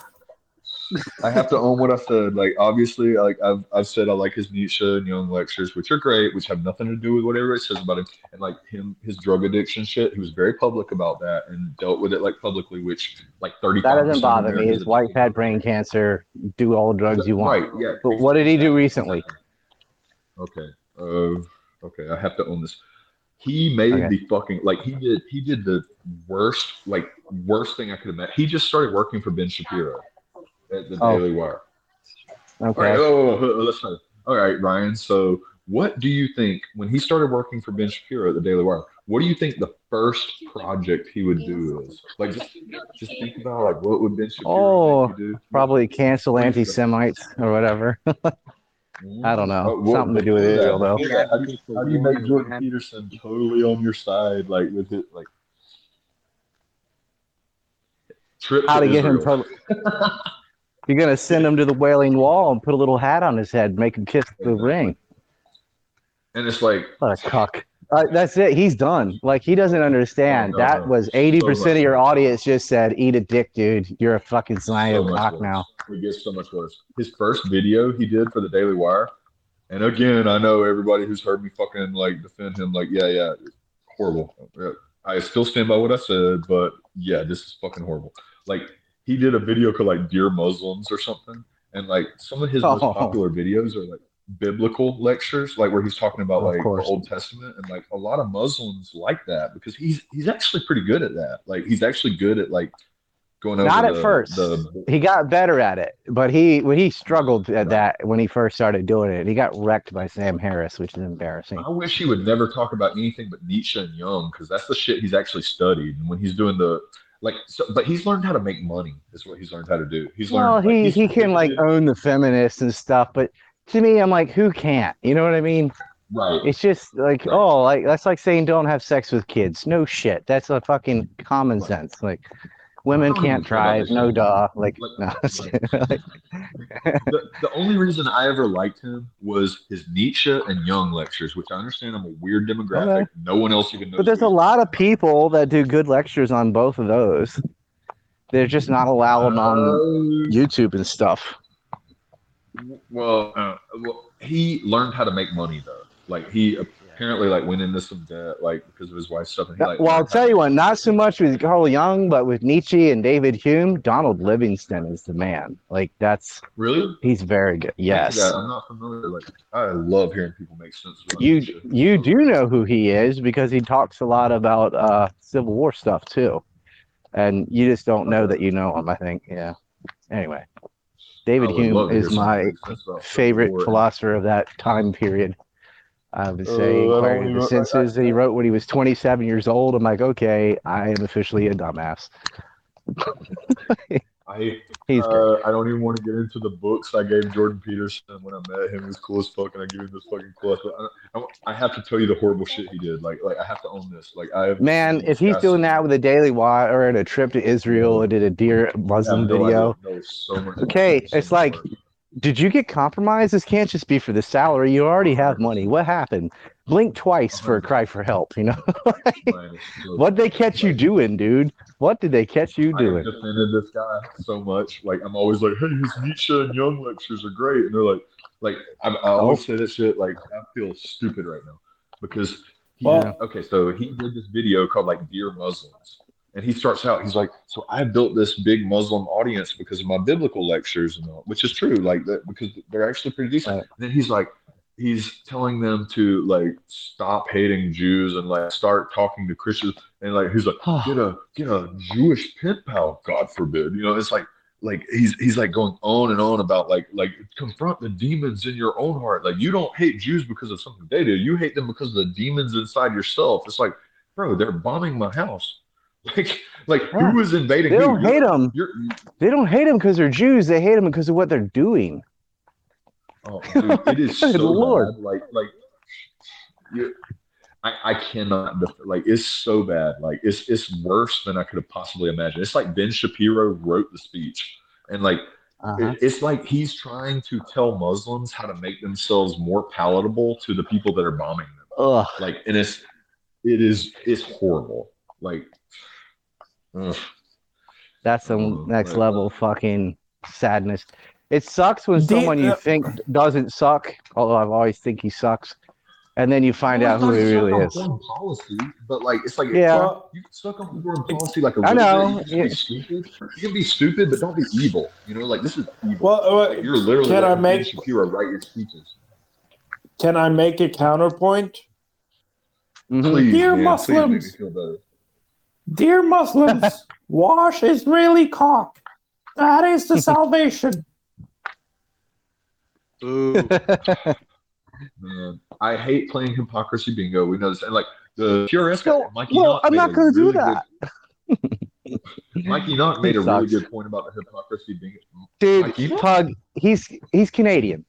Speaker 3: I have to own what I said. Like obviously, like I've I've said I like his Nietzsche and Jung lectures, which are great, which have nothing to do with what everybody says about him. And like him, his drug addiction shit, he was very public about that and dealt with it like publicly, which like thirty.
Speaker 1: That doesn't bother me. His wife had brain cancer. Do all the drugs you want.
Speaker 3: Right. Yeah.
Speaker 1: But what did he do recently?
Speaker 3: Okay. Uh, okay. I have to own this. He made
Speaker 1: Okay.
Speaker 3: the fucking like he did. He did the worst, like worst thing I could have met. He just started working for Ben Shapiro at the
Speaker 1: Oh.
Speaker 3: Daily Wire. All right.
Speaker 1: Okay.
Speaker 3: Oh, let's try. All right, Ryan. So, what do you think when he started working for Ben Shapiro at the Daily Wire? What do you think the first project he would do is? Like, just just think about like what would Ben Shapiro
Speaker 1: Oh,
Speaker 3: do?
Speaker 1: Probably cancel anti-Semites or whatever. Mm-hmm. I don't know.
Speaker 3: What-
Speaker 1: Something to do with Israel, though.
Speaker 3: How do you, how do you make Jordan Peterson totally on your side, like with it, like trip
Speaker 1: How to get him
Speaker 3: Israel.
Speaker 1: You're gonna send him to the Wailing Wall and put a little hat on his head, make him kiss the ring.
Speaker 3: And it's like,
Speaker 1: What a cuck. Uh, that's it. He's done. Like he doesn't understand.
Speaker 3: Oh, no,
Speaker 1: that
Speaker 3: no.
Speaker 1: was eighty
Speaker 3: So
Speaker 1: percent of your
Speaker 3: worse.
Speaker 1: audience just said, "Eat a dick, dude. You're a fucking
Speaker 3: so
Speaker 1: cock now."
Speaker 3: It gets so much worse. His first video he did for the Daily Wire, and again, I know everybody who's heard me fucking like defend him, like, yeah, yeah, horrible. I still stand by what I said, but yeah, this is fucking horrible. Like he did a video called like "Dear Muslims" or something, and like some of his most
Speaker 1: Oh.
Speaker 3: popular videos are like biblical lectures, like where he's talking about like the. Old Testament, and like a lot of Muslims like that because he's he's actually pretty good at that. Like he's actually good at like going over
Speaker 1: Not at
Speaker 3: the-
Speaker 1: first.
Speaker 3: the
Speaker 1: He got better at it, but he when he struggled at that when he first started doing it, he got wrecked by Sam Harris, which is embarrassing.
Speaker 3: I wish he would never talk about anything but Nietzsche and Jung because that's the shit he's actually studied. And when he's doing the like, so, but he's learned how to make money. Is what he's learned how to do. He's
Speaker 1: Well,
Speaker 3: learned. like,
Speaker 1: he
Speaker 3: he's-
Speaker 1: he can like own the feminists and stuff, but to me, I'm like, who can't? You know what I mean?
Speaker 3: right.
Speaker 1: It's just like,
Speaker 3: Right.
Speaker 1: oh, like that's like saying don't have sex with kids. No shit. That's a fucking common
Speaker 3: Right.
Speaker 1: sense. Like, women can't
Speaker 3: even care about
Speaker 1: drive. No duh. Like,
Speaker 3: Like-
Speaker 1: no.
Speaker 3: like- the, the only reason I ever liked him was his Nietzsche and Jung lectures, which I understand I'm a weird demographic.
Speaker 1: Okay.
Speaker 3: No one else even knows.
Speaker 1: but there's a
Speaker 3: who he is.
Speaker 1: lot of people that do good lectures on both of those. They're just not allowed on
Speaker 3: Uh,
Speaker 1: YouTube and stuff.
Speaker 3: Well, uh, well, he learned how to make money though. Like he apparently like went into some debt, like because of his wife's stuff. And he, like,
Speaker 1: well, I'll tell you what, not so much with Carl Jung, but with Nietzsche and David Hume, Donald Livingston is the man. Like, that's,
Speaker 3: Really?
Speaker 1: he's very good. Yes.
Speaker 3: Yeah, I'm not familiar. Like, I love hearing people make sense.
Speaker 1: You
Speaker 3: Nietzsche.
Speaker 1: you do know who he is because he talks a lot about uh, Civil War stuff too, and you just don't know that you know him. I think. Yeah. Anyway, David
Speaker 3: I would love
Speaker 1: Hume is my
Speaker 3: make sense about Civil
Speaker 1: favorite philosopher of that time period. I would
Speaker 3: Uh,
Speaker 1: say
Speaker 3: I don't even-
Speaker 1: the
Speaker 3: I-
Speaker 1: senses that he wrote when he was 27 years old. I'm like, okay, I am officially a dumbass.
Speaker 3: I
Speaker 1: He's
Speaker 3: uh, I don't even want to get into the books I gave Jordan Peterson when I met him. He was cool as fuck, and I gave him this fucking cool. I, I, I have to tell you the horrible shit he did. Like, like I have to own this. Like, I have
Speaker 1: Man, if he's doing that with a Daily Wire or at a trip to Israel and did a Dear Muslim video,
Speaker 3: so
Speaker 1: Okay, it's like-. Did you get compromised? This can't just be for the salary. You already have money. What happened? Blink twice for a cry for help. You know
Speaker 3: Man, it's
Speaker 1: what they catch you doing, dude? What did they catch you
Speaker 3: I
Speaker 1: doing?
Speaker 3: defended this guy so much. Like I'm always like, hey, his Nietzsche and Jung lectures are great, and they're like, like I'm, I always
Speaker 1: Oh.
Speaker 3: say that shit. Like I feel stupid right now because he,
Speaker 4: Well-
Speaker 3: okay, so he did this video called like Dear Muslims, and he starts out, he's like, so I built this big Muslim audience because of my biblical lectures and all, which is true, like that because they're actually pretty decent. And then he's like. He's telling them to like stop hating Jews and like start talking to Christians and like he's like get a get a Jewish pen pal, God forbid. You know, it's like like he's he's like going on and on about like like confront the demons in your own heart. Like you don't hate Jews because of something they did. You hate them because of the demons inside yourself. It's like, bro, they're bombing my house. Like like
Speaker 1: Yeah.
Speaker 3: who is invading?
Speaker 1: They don't hate them. They don't hate them because they're Jews. They hate them because of what they're doing.
Speaker 3: oh, dude, it is so
Speaker 1: Lord.
Speaker 3: bad. Like like you. I, I cannot like it's so bad like it's it's worse than I could have possibly imagined. It's like Ben Shapiro wrote the speech and like
Speaker 1: Uh-huh.
Speaker 3: It's like he's trying to tell Muslims how to make themselves more palatable to the people that are bombing them.
Speaker 1: Ugh.
Speaker 3: Like, and it's it is it's horrible. Like, ugh.
Speaker 1: That's some
Speaker 3: Oh,
Speaker 1: next
Speaker 3: right.
Speaker 1: level fucking sadness. It sucks when
Speaker 4: Do-
Speaker 1: someone you
Speaker 4: uh,
Speaker 1: think doesn't suck, although I've always think he sucks, and then you find
Speaker 3: Well,
Speaker 1: out who he really
Speaker 3: on
Speaker 1: is.
Speaker 3: Policy, but like, it's like
Speaker 1: Yeah.
Speaker 4: Well,
Speaker 3: you can suck on foreign policy like a
Speaker 1: I
Speaker 3: little
Speaker 1: know.
Speaker 3: You can be stupid. You can be stupid, but don't be evil. You know, like this is evil.
Speaker 4: well, uh,
Speaker 3: Like, you're literally
Speaker 4: Can I make-
Speaker 3: Shapiro write your speeches.
Speaker 4: can I make a counterpoint?
Speaker 1: Mhm.
Speaker 3: Please,
Speaker 4: Dear
Speaker 3: man, please make me
Speaker 4: Muslims.
Speaker 3: feel better.
Speaker 4: Dear Muslims, wash Israeli cock. That is the salvation.
Speaker 5: Ooh.
Speaker 3: Man, I hate playing hypocrisy bingo. We know this, and like the PRS guy,
Speaker 1: No,
Speaker 3: Mikey.
Speaker 1: well,
Speaker 3: Knock
Speaker 1: I'm not gonna do that.
Speaker 3: good- Mike Enoch made
Speaker 1: He
Speaker 3: a really good point about the hypocrisy bingo.
Speaker 1: Dude,
Speaker 3: Mikey
Speaker 1: Pug, he's he's Canadian.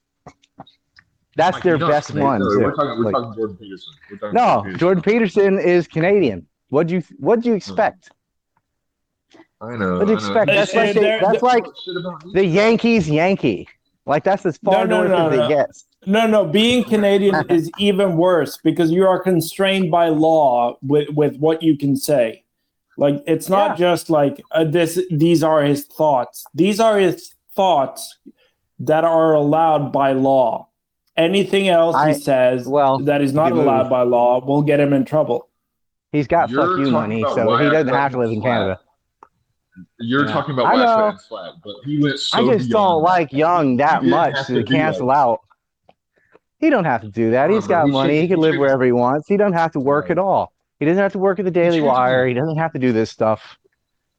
Speaker 1: That's
Speaker 3: Mikey
Speaker 1: their
Speaker 3: Knock's
Speaker 1: best
Speaker 3: Canadian.
Speaker 1: one.
Speaker 3: No. We're talking, we're
Speaker 1: Like-
Speaker 3: talking Jordan Peterson. We're talking
Speaker 1: no, Jordan Peterson is Canadian. What'd you what'd you expect?
Speaker 3: I know.
Speaker 1: What
Speaker 3: do you
Speaker 1: expect? That's
Speaker 4: Hey,
Speaker 1: like they,
Speaker 4: they're-
Speaker 1: that's like
Speaker 3: Shit about
Speaker 1: the Yankees Yankee. Like that's as far
Speaker 4: No, no,
Speaker 1: north
Speaker 4: no,
Speaker 1: as it
Speaker 4: no.
Speaker 1: gets.
Speaker 4: No, no, being Canadian is even worse because you are constrained by law with, with what you can say. Like it's not
Speaker 1: Yeah.
Speaker 4: just like uh, this. These are his thoughts. These are his thoughts that are allowed by law. Anything else
Speaker 1: I-
Speaker 4: he says
Speaker 1: Well,
Speaker 4: that is not allowed by law will get him in trouble.
Speaker 1: He's got
Speaker 3: You're
Speaker 1: fuck you money, so he doesn't have to live in. Canada.
Speaker 3: You're
Speaker 1: Yeah.
Speaker 3: talking about
Speaker 1: I know.
Speaker 3: him slack, but he went so
Speaker 1: I just don't like Young that
Speaker 3: He
Speaker 1: much to
Speaker 3: to
Speaker 1: cancel
Speaker 3: that.
Speaker 1: out. He don't have to do that. He's got
Speaker 3: he
Speaker 1: money.
Speaker 3: should-
Speaker 1: He can
Speaker 3: he
Speaker 1: live
Speaker 3: should-
Speaker 1: wherever he wants. He doesn't have to work
Speaker 3: Right.
Speaker 1: at all. He doesn't have to work at the Daily
Speaker 3: should-
Speaker 1: Wire. He doesn't have to do this stuff.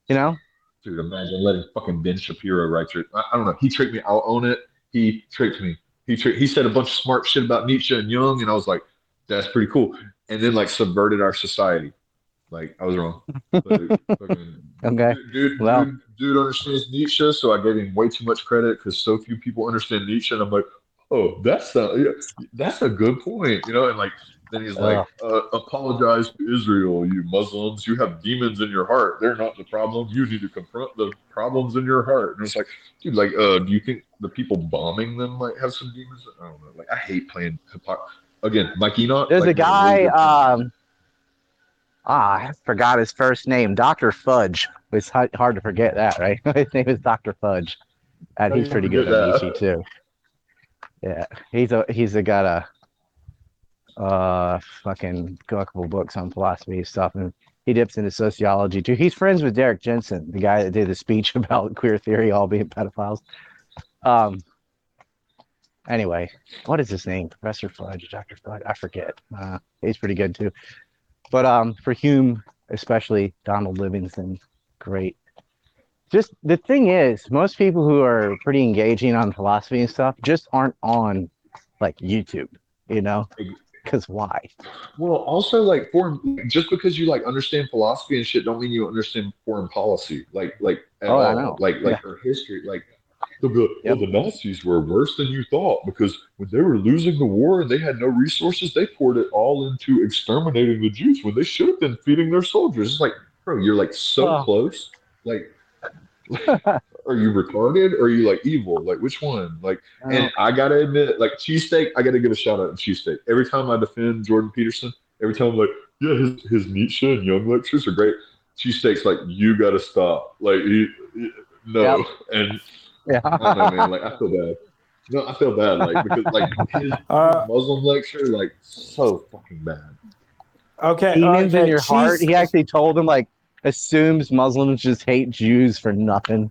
Speaker 1: You know?
Speaker 3: Dude, imagine letting fucking Ben Shapiro write your. I, I don't know. He tricked me. I'll own it. He tricked me. He tricked. He said a bunch of smart shit about Nietzsche and Jung, and I was like, that's pretty cool. And then like subverted our society. Like I was wrong. But, fucking-
Speaker 1: Okay.
Speaker 3: Dude, dude,
Speaker 1: Well.
Speaker 3: dude, dude understands Nietzsche, so I gave him way too much credit because so few people understand Nietzsche, and I'm like, oh, that's a, that's a good point, you know. And like, then he's like, uh, apologize to Israel, you Muslims. You have demons in your heart. They're not the problem. You need to confront the problems in your heart. And it's like, dude, like, uh, do you think the people bombing them might have some demons? I don't know. Like, I hate playing hypocr Again, Mike Enoch.
Speaker 1: There's
Speaker 3: like,
Speaker 1: a guy,
Speaker 3: really
Speaker 1: um, ah, I forgot his first name, Dr. Fudge. It's hard to forget that, right? his name is Dr. Fudge. And he's pretty good at? Nietzsche too. Yeah. He's a he's a got a uh fucking couple books on philosophy and stuff and he dips into sociology too. He's friends with Derrick Jensen, the guy that did the speech about queer theory all being pedophiles. Um anyway, what is his name? Professor Fudge, Dr. Fudge, I forget. Uh, he's pretty good too. But um, for Hume, especially Donald Livingston, great. Just the thing is, most people who are pretty engaging on philosophy and stuff just aren't on like YouTube. You know, Because why?
Speaker 3: Well, also like foreign, just because you like understand philosophy and shit, don't mean you understand foreign policy. Like, like at
Speaker 1: Oh, I
Speaker 3: all.
Speaker 1: know.
Speaker 3: Like, like
Speaker 1: Yeah.
Speaker 3: her history. Like, they'll be like,
Speaker 1: Yep.
Speaker 3: well, the Nazis were worse than you thought because when they were losing the war and they had no resources, they poured it all into exterminating the Jews when they should have been feeding their soldiers. It's like, bro, you're like so
Speaker 1: Oh.
Speaker 3: close. Like, are you retarded or are you like evil? Like, which one? Like. And I gotta admit, like cheesesteak, I gotta give a shout out to cheesesteak. Every time I defend Jordan Peterson, every time I'm like, yeah, his, his Nietzsche and Jung lectures are great. Cheesesteak's like, you gotta stop. Like, he, he- no. And
Speaker 1: yeah.
Speaker 3: I don't know, man. Like, I feel bad. No, I feel bad. Like, because like his
Speaker 4: Uh,
Speaker 3: Muslim lecture, like, so fucking bad.
Speaker 4: okay.
Speaker 1: Demons
Speaker 4: okay,
Speaker 1: in your heart. He actually told him like assumes Muslims just hate Jews for nothing,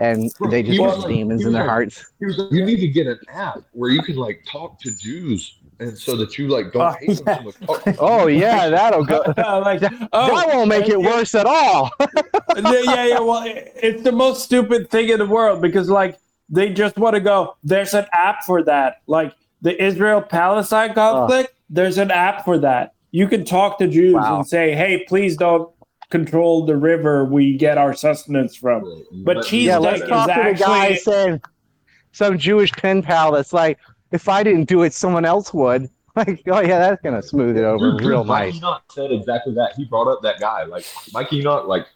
Speaker 1: and
Speaker 3: Bro,
Speaker 1: they just have
Speaker 3: like-
Speaker 1: demons in their
Speaker 3: like-
Speaker 1: hearts.
Speaker 3: Like, you need to get an app where you can like talk to Jews, and so that you like don't
Speaker 4: Oh,
Speaker 3: hate them so much. Talk-
Speaker 1: oh. oh yeah, that'll go.
Speaker 4: like,
Speaker 1: That,
Speaker 4: oh,
Speaker 1: that won't make it
Speaker 4: yeah,
Speaker 1: worse at all.
Speaker 4: yeah, yeah, yeah. Well, it's the most stupid thing in the world because, like, they just want to go. There's an app for that. Like the Israel-Palestine conflict. There's an app for that. You can talk to Jews
Speaker 1: Wow.
Speaker 4: and say, "Hey, please don't control the river we get our sustenance from." But cheese
Speaker 1: yeah,
Speaker 4: steak
Speaker 1: let's
Speaker 4: is
Speaker 1: talk to the guy
Speaker 4: actually-
Speaker 1: saying some Jewish pen pal that's like, if I didn't do it, someone else would. Like, oh yeah, that's gonna smooth it over
Speaker 3: Dude,
Speaker 1: real
Speaker 3: Mike
Speaker 1: nice.
Speaker 3: Enoch said exactly that. He brought up that guy. Like Mike Enoch, like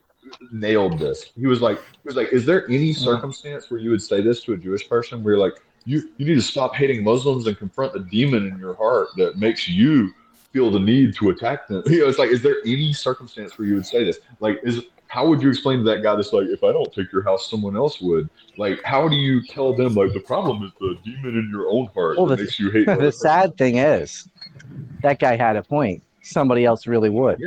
Speaker 3: nailed this. He was like, he was like, is there any mm-hmm. circumstance where you would say this to a Jewish person where you're like, you you need to stop hating Muslims and confront the demon in your heart that makes you feel the need to attack them? You know, it's like, is there any circumstance where you would say this? Like, is how would you explain to that guy that's like, if I don't take your house, someone else would? Like, how do you tell them like the problem is the demon in your own heart
Speaker 1: Well,
Speaker 3: that
Speaker 1: the-
Speaker 3: makes you hate?
Speaker 1: the
Speaker 3: other
Speaker 1: sad thing is, that guy had a point. Somebody else really would.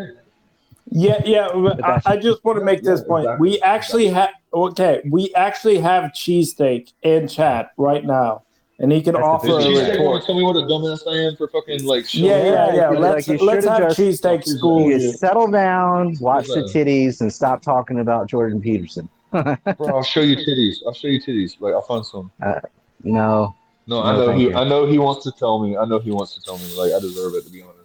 Speaker 4: Yeah, yeah. but I, I just want to make this
Speaker 3: Yeah,
Speaker 4: point.
Speaker 3: exactly.
Speaker 4: We actually have okay. We actually have cheesesteak in chat right now, and he can
Speaker 1: That's
Speaker 4: offer
Speaker 1: big
Speaker 4: a
Speaker 3: Did
Speaker 1: thing.
Speaker 3: you say you want
Speaker 4: retort.
Speaker 3: to tell me what a dumbass I am for fucking like?
Speaker 4: Yeah, yeah,
Speaker 1: Yeah,
Speaker 4: yeah.
Speaker 1: like,
Speaker 4: Let's
Speaker 1: you
Speaker 4: let's
Speaker 1: should've
Speaker 4: have
Speaker 1: just-
Speaker 4: cheesesteak school
Speaker 1: You
Speaker 4: you.
Speaker 1: settle down, watch the titties, and stop talking about Jordan Peterson.
Speaker 3: Bro, I'll show you titties. I'll show you titties. Like I'll find some.
Speaker 1: Uh, no,
Speaker 3: No, I
Speaker 1: No,
Speaker 3: know he.
Speaker 1: you.
Speaker 3: I know he wants to tell me. I know he wants to tell me. Like I deserve it to be honest.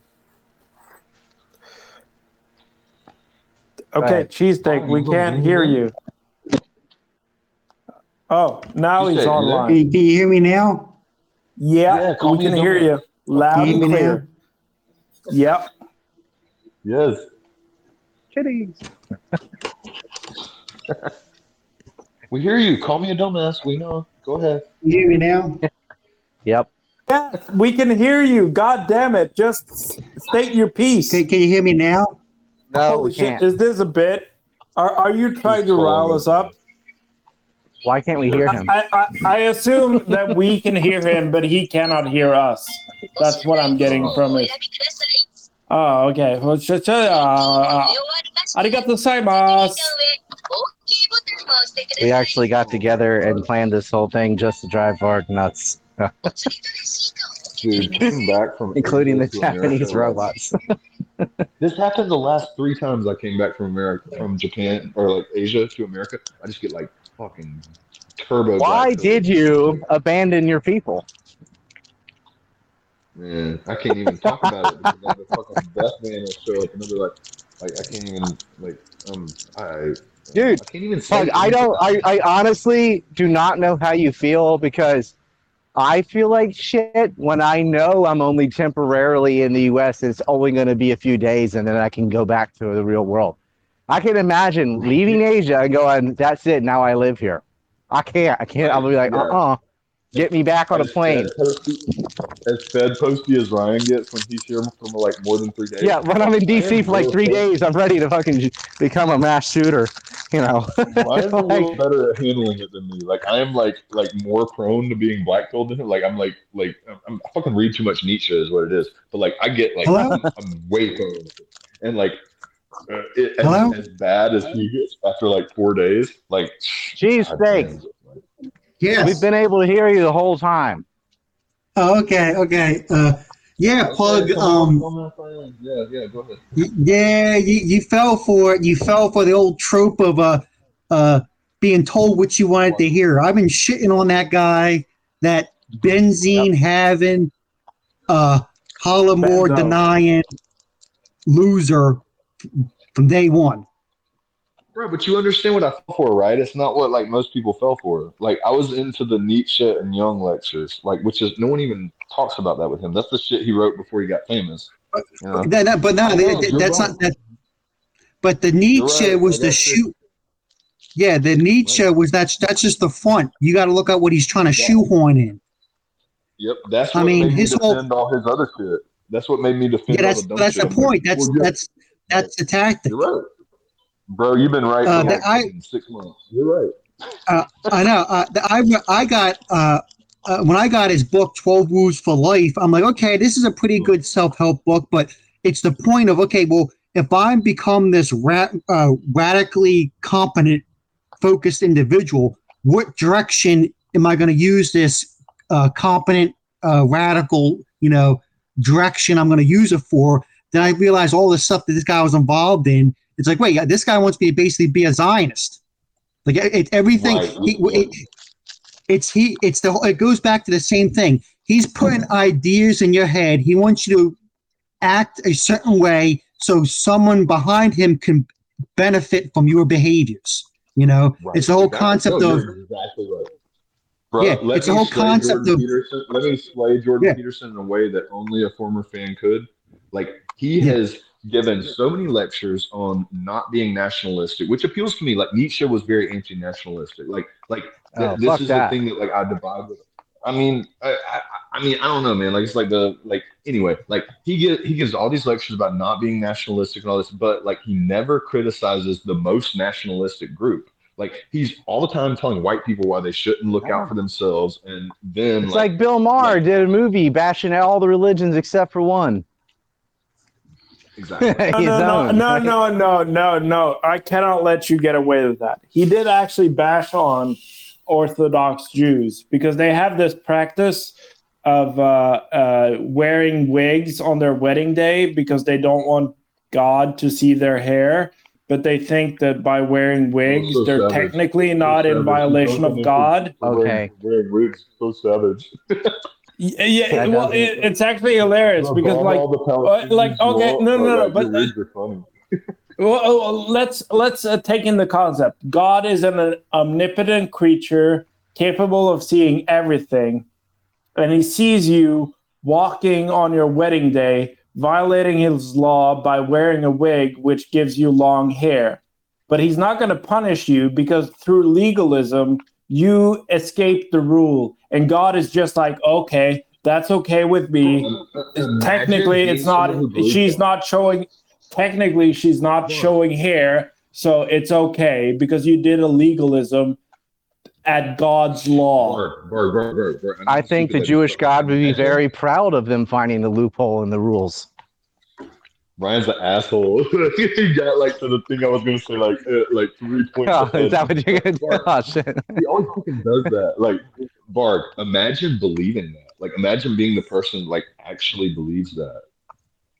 Speaker 4: Okay,
Speaker 1: Right.
Speaker 4: cheesesteak. We can't hear you. Oh, now he's
Speaker 3: Cheesesteak,
Speaker 4: online.
Speaker 6: Can you, can you hear me now?
Speaker 4: Yeah,
Speaker 3: Yeah, call
Speaker 4: we
Speaker 3: me
Speaker 4: can hear
Speaker 3: dumbass.
Speaker 4: you loud
Speaker 6: Can you
Speaker 4: and
Speaker 6: hear me
Speaker 4: clear. Yep.
Speaker 3: Yes.
Speaker 1: titties.
Speaker 3: We hear you. Call me a dumbass. We know. Go ahead.
Speaker 6: Can you hear me now?
Speaker 1: Yep.
Speaker 4: Yes, we can hear you. God damn it! Just state your piece.
Speaker 6: Can, can you hear me now?
Speaker 1: No,
Speaker 4: Holy
Speaker 1: we
Speaker 4: shit,
Speaker 1: can't.
Speaker 4: Is this a bit? Are Are you trying to rile us up?
Speaker 1: Why can't we hear him?
Speaker 4: I, I, I assume that we can hear him, but he cannot hear us. That's what I'm getting from it. Oh, okay. Well, sh- sh- uh, uh, arigato gozaimasu.
Speaker 1: We actually got together and planned this whole thing just to drive Varg nuts,
Speaker 3: Dude, came back from
Speaker 1: including the
Speaker 3: Asia to America,
Speaker 1: Japanese robots.
Speaker 3: This happened the last three times I came back from America, from Japan or like Asia to America. I just get like fucking turbo.
Speaker 1: Why did you abandon your people?
Speaker 3: Man, I can't even talk about it because the fucking death man will show up and they'll be like, like I can't even like um I
Speaker 1: Dude,
Speaker 3: I can't even say
Speaker 1: I don't. I, I honestly do not know how you feel because I feel like shit when I know I'm only temporarily in the U.S. It's only going to be a few days, and then I can go back to the real world. I can imagine leaving Asia and going, "That's it. Now I live here." I can't. I can't. I'll be like, "Uh, uh get me back on a plane."
Speaker 3: As fed posty as Ryan gets when he's here for like more than three days.
Speaker 1: Yeah, when I'm in DC for like three days, I'm ready to fucking become a mass shooter. You know.
Speaker 3: Ryan's a little better at handling it than me. Like I am like like more prone to being blackpilled than him. Like I'm like like I'm, I fucking read too much Nietzsche is what it is. But like I get like I'm, I'm way prone, and like uh, it,
Speaker 6: Hello?
Speaker 3: as, as bad as he gets after like four days, like
Speaker 1: Jeez,
Speaker 3: God
Speaker 1: thanks.
Speaker 6: Yes.
Speaker 1: We've been able to hear you the whole time.
Speaker 6: Oh, okay, okay. Uh, yeah, plug.
Speaker 3: Okay, come on,
Speaker 6: Um,
Speaker 3: come on, Ryan. yeah, yeah, go ahead.
Speaker 6: yeah, you, you fell for it. You fell for the old trope of uh, uh, being told what you wanted to hear. I've been shitting on that guy, that benzene having, uh,
Speaker 4: Holodomor
Speaker 6: denying loser from day one.
Speaker 3: Bro, but you understand what I fell for, right? It's not what like most people fell for. Like I was into the Nietzsche and Jung lectures, like which is no one even talks about that with him. That's the shit he wrote before he got famous. You know?
Speaker 6: That- that- but oh, no,
Speaker 3: I know,
Speaker 6: that- that's
Speaker 3: right.
Speaker 6: not that. But the Nietzsche
Speaker 3: right,
Speaker 6: was the
Speaker 3: you.
Speaker 6: Yeah, the Nietzsche was that's that's just the front. You got to look at what he's trying to
Speaker 3: Yeah.
Speaker 6: shoehorn in.
Speaker 3: Yep, that's
Speaker 6: I
Speaker 3: what
Speaker 6: mean,
Speaker 3: made me
Speaker 6: his whole-
Speaker 3: defend all his other shit. That's what made me defend
Speaker 6: Yeah, that's
Speaker 3: the
Speaker 6: that's the point. That's that's that's the tactic.
Speaker 3: You're right, bro. You've been right
Speaker 6: Uh,
Speaker 3: for like
Speaker 6: I-
Speaker 3: six months. You're right.
Speaker 6: I know. Uh, the- I I got uh, uh, when I got his book Twelve Rules for Life. I'm like, okay, this is a pretty good self help book, but it's the point of okay, well, if I become this ra- uh, radically competent, focused individual, what direction am I going to use this uh, competent, uh, radical, you know, direction I'm going to use it for? Then I realized all the stuff that this guy was involved in. It's like, wait, this guy wants me to basically be a Zionist. Like it, it- everything.
Speaker 3: Right.
Speaker 6: He, it, it's he. It's the. It goes back to the same thing. He's putting ideas in your head. He wants you to act a certain way so someone behind him can benefit from your behaviors. You know,
Speaker 3: Right.
Speaker 6: it's the whole concept
Speaker 3: No,
Speaker 6: of
Speaker 3: exactly right. Bro,
Speaker 6: Yeah,
Speaker 3: let
Speaker 6: it's the
Speaker 3: me
Speaker 6: whole concept
Speaker 3: Jordan
Speaker 6: of-
Speaker 3: Peterson. Let me slay Jordan
Speaker 6: Yeah.
Speaker 3: Peterson in a way that only a former fan could. Like he
Speaker 6: Yeah.
Speaker 3: has given so many lectures on not being nationalistic, which appeals to me. Like Nietzsche was very anti-nationalistic. Like, like oh, th-
Speaker 1: Oh,
Speaker 3: this is
Speaker 1: that.
Speaker 3: the thing that like I divide with. I mean, I, I, I mean, I don't know, man. Like it's like the like anyway. Like he get he gives all these lectures about not being nationalistic and all this, but like he never criticizes the most nationalistic group. Like he's all the time telling white people why they shouldn't look out for themselves, and then
Speaker 1: It's like Bill Maher
Speaker 3: like-
Speaker 1: did a movie bashing all the religions except for one.
Speaker 3: Exactly.
Speaker 4: No, no, no, no, no, no, no, no. I cannot let you get away with that. He did actually bash on Orthodox Jews because they have this practice of uh, uh, wearing wigs on their wedding day because they don't want God to see their hair. But they think that by wearing wigs,
Speaker 3: so
Speaker 4: they're
Speaker 3: savage.
Speaker 4: technically not in
Speaker 3: savage.
Speaker 4: violation of God.
Speaker 1: Okay.
Speaker 3: wearing wigs, so savage.
Speaker 4: Yeah, yeah well, it, it's actually hilarious because, like, uh, like, okay, no, no, no, but-
Speaker 3: wigs are funny.
Speaker 4: Well, oh, let's let's uh, take in the concept. God is an omnipotent creature capable of seeing everything, and He sees you walking on your wedding day, violating His law by wearing a wig, which gives you long hair. But He's not going to punish you because through legalism you escaped the rule, and God is just like, okay, that's okay with me technically it's not she's not showing technically she's not showing hair so it's okay because you did a legalism at god's law.
Speaker 1: I think the Jewish God would be very proud of them finding the loophole in the rules.
Speaker 3: Ryan's an asshole. he got like to the thing I was gonna say, like uh, like three points.
Speaker 1: Oh, is that what you're gonna do? Oh, shit.
Speaker 3: he always fucking does that. Like, Varg, imagine believing that. Like, imagine being the person like actually believes that.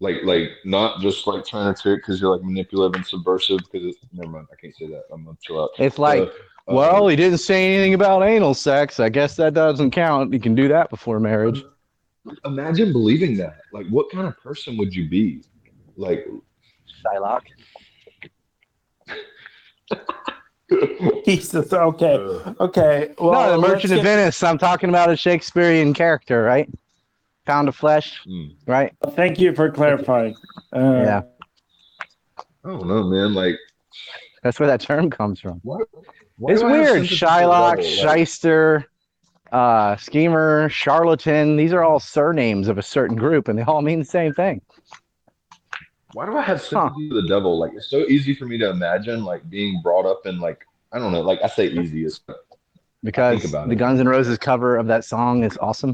Speaker 3: Like, like not just like trying to because you're like manipulative and subversive. Because it's never mind. I can't say that. I'm gonna chill out.
Speaker 1: It's like,
Speaker 3: Uh, uh,
Speaker 1: well, he didn't say anything about anal sex. I guess that doesn't count. You can do that before marriage.
Speaker 3: imagine believing that. Like, what kind of person would you be? Like,
Speaker 1: Shylock.
Speaker 4: jesus okay okay well
Speaker 1: no, the
Speaker 4: let's
Speaker 1: Merchant of
Speaker 4: get-
Speaker 1: Venice. I'm talking about a Shakespearean character, right? Pound of flesh,
Speaker 3: mm.
Speaker 1: right?
Speaker 4: thank you for clarifying uh,
Speaker 1: Yeah.
Speaker 3: I don't know, man. Like,
Speaker 1: That's where that term comes from.
Speaker 3: what?
Speaker 1: It's
Speaker 3: do I have
Speaker 1: weird. Shylock,
Speaker 3: the? Like,
Speaker 1: shyster, uh, schemer, charlatan. These are all surnames of a certain group, and they all mean the same thing.
Speaker 3: Why do I have sympathy for the devil? Like, it's so easy for me to imagine like being brought up in like I don't know. Like, I say easy as
Speaker 1: Because
Speaker 3: about
Speaker 1: the
Speaker 3: it.
Speaker 1: Guns N' Roses cover of that song is awesome.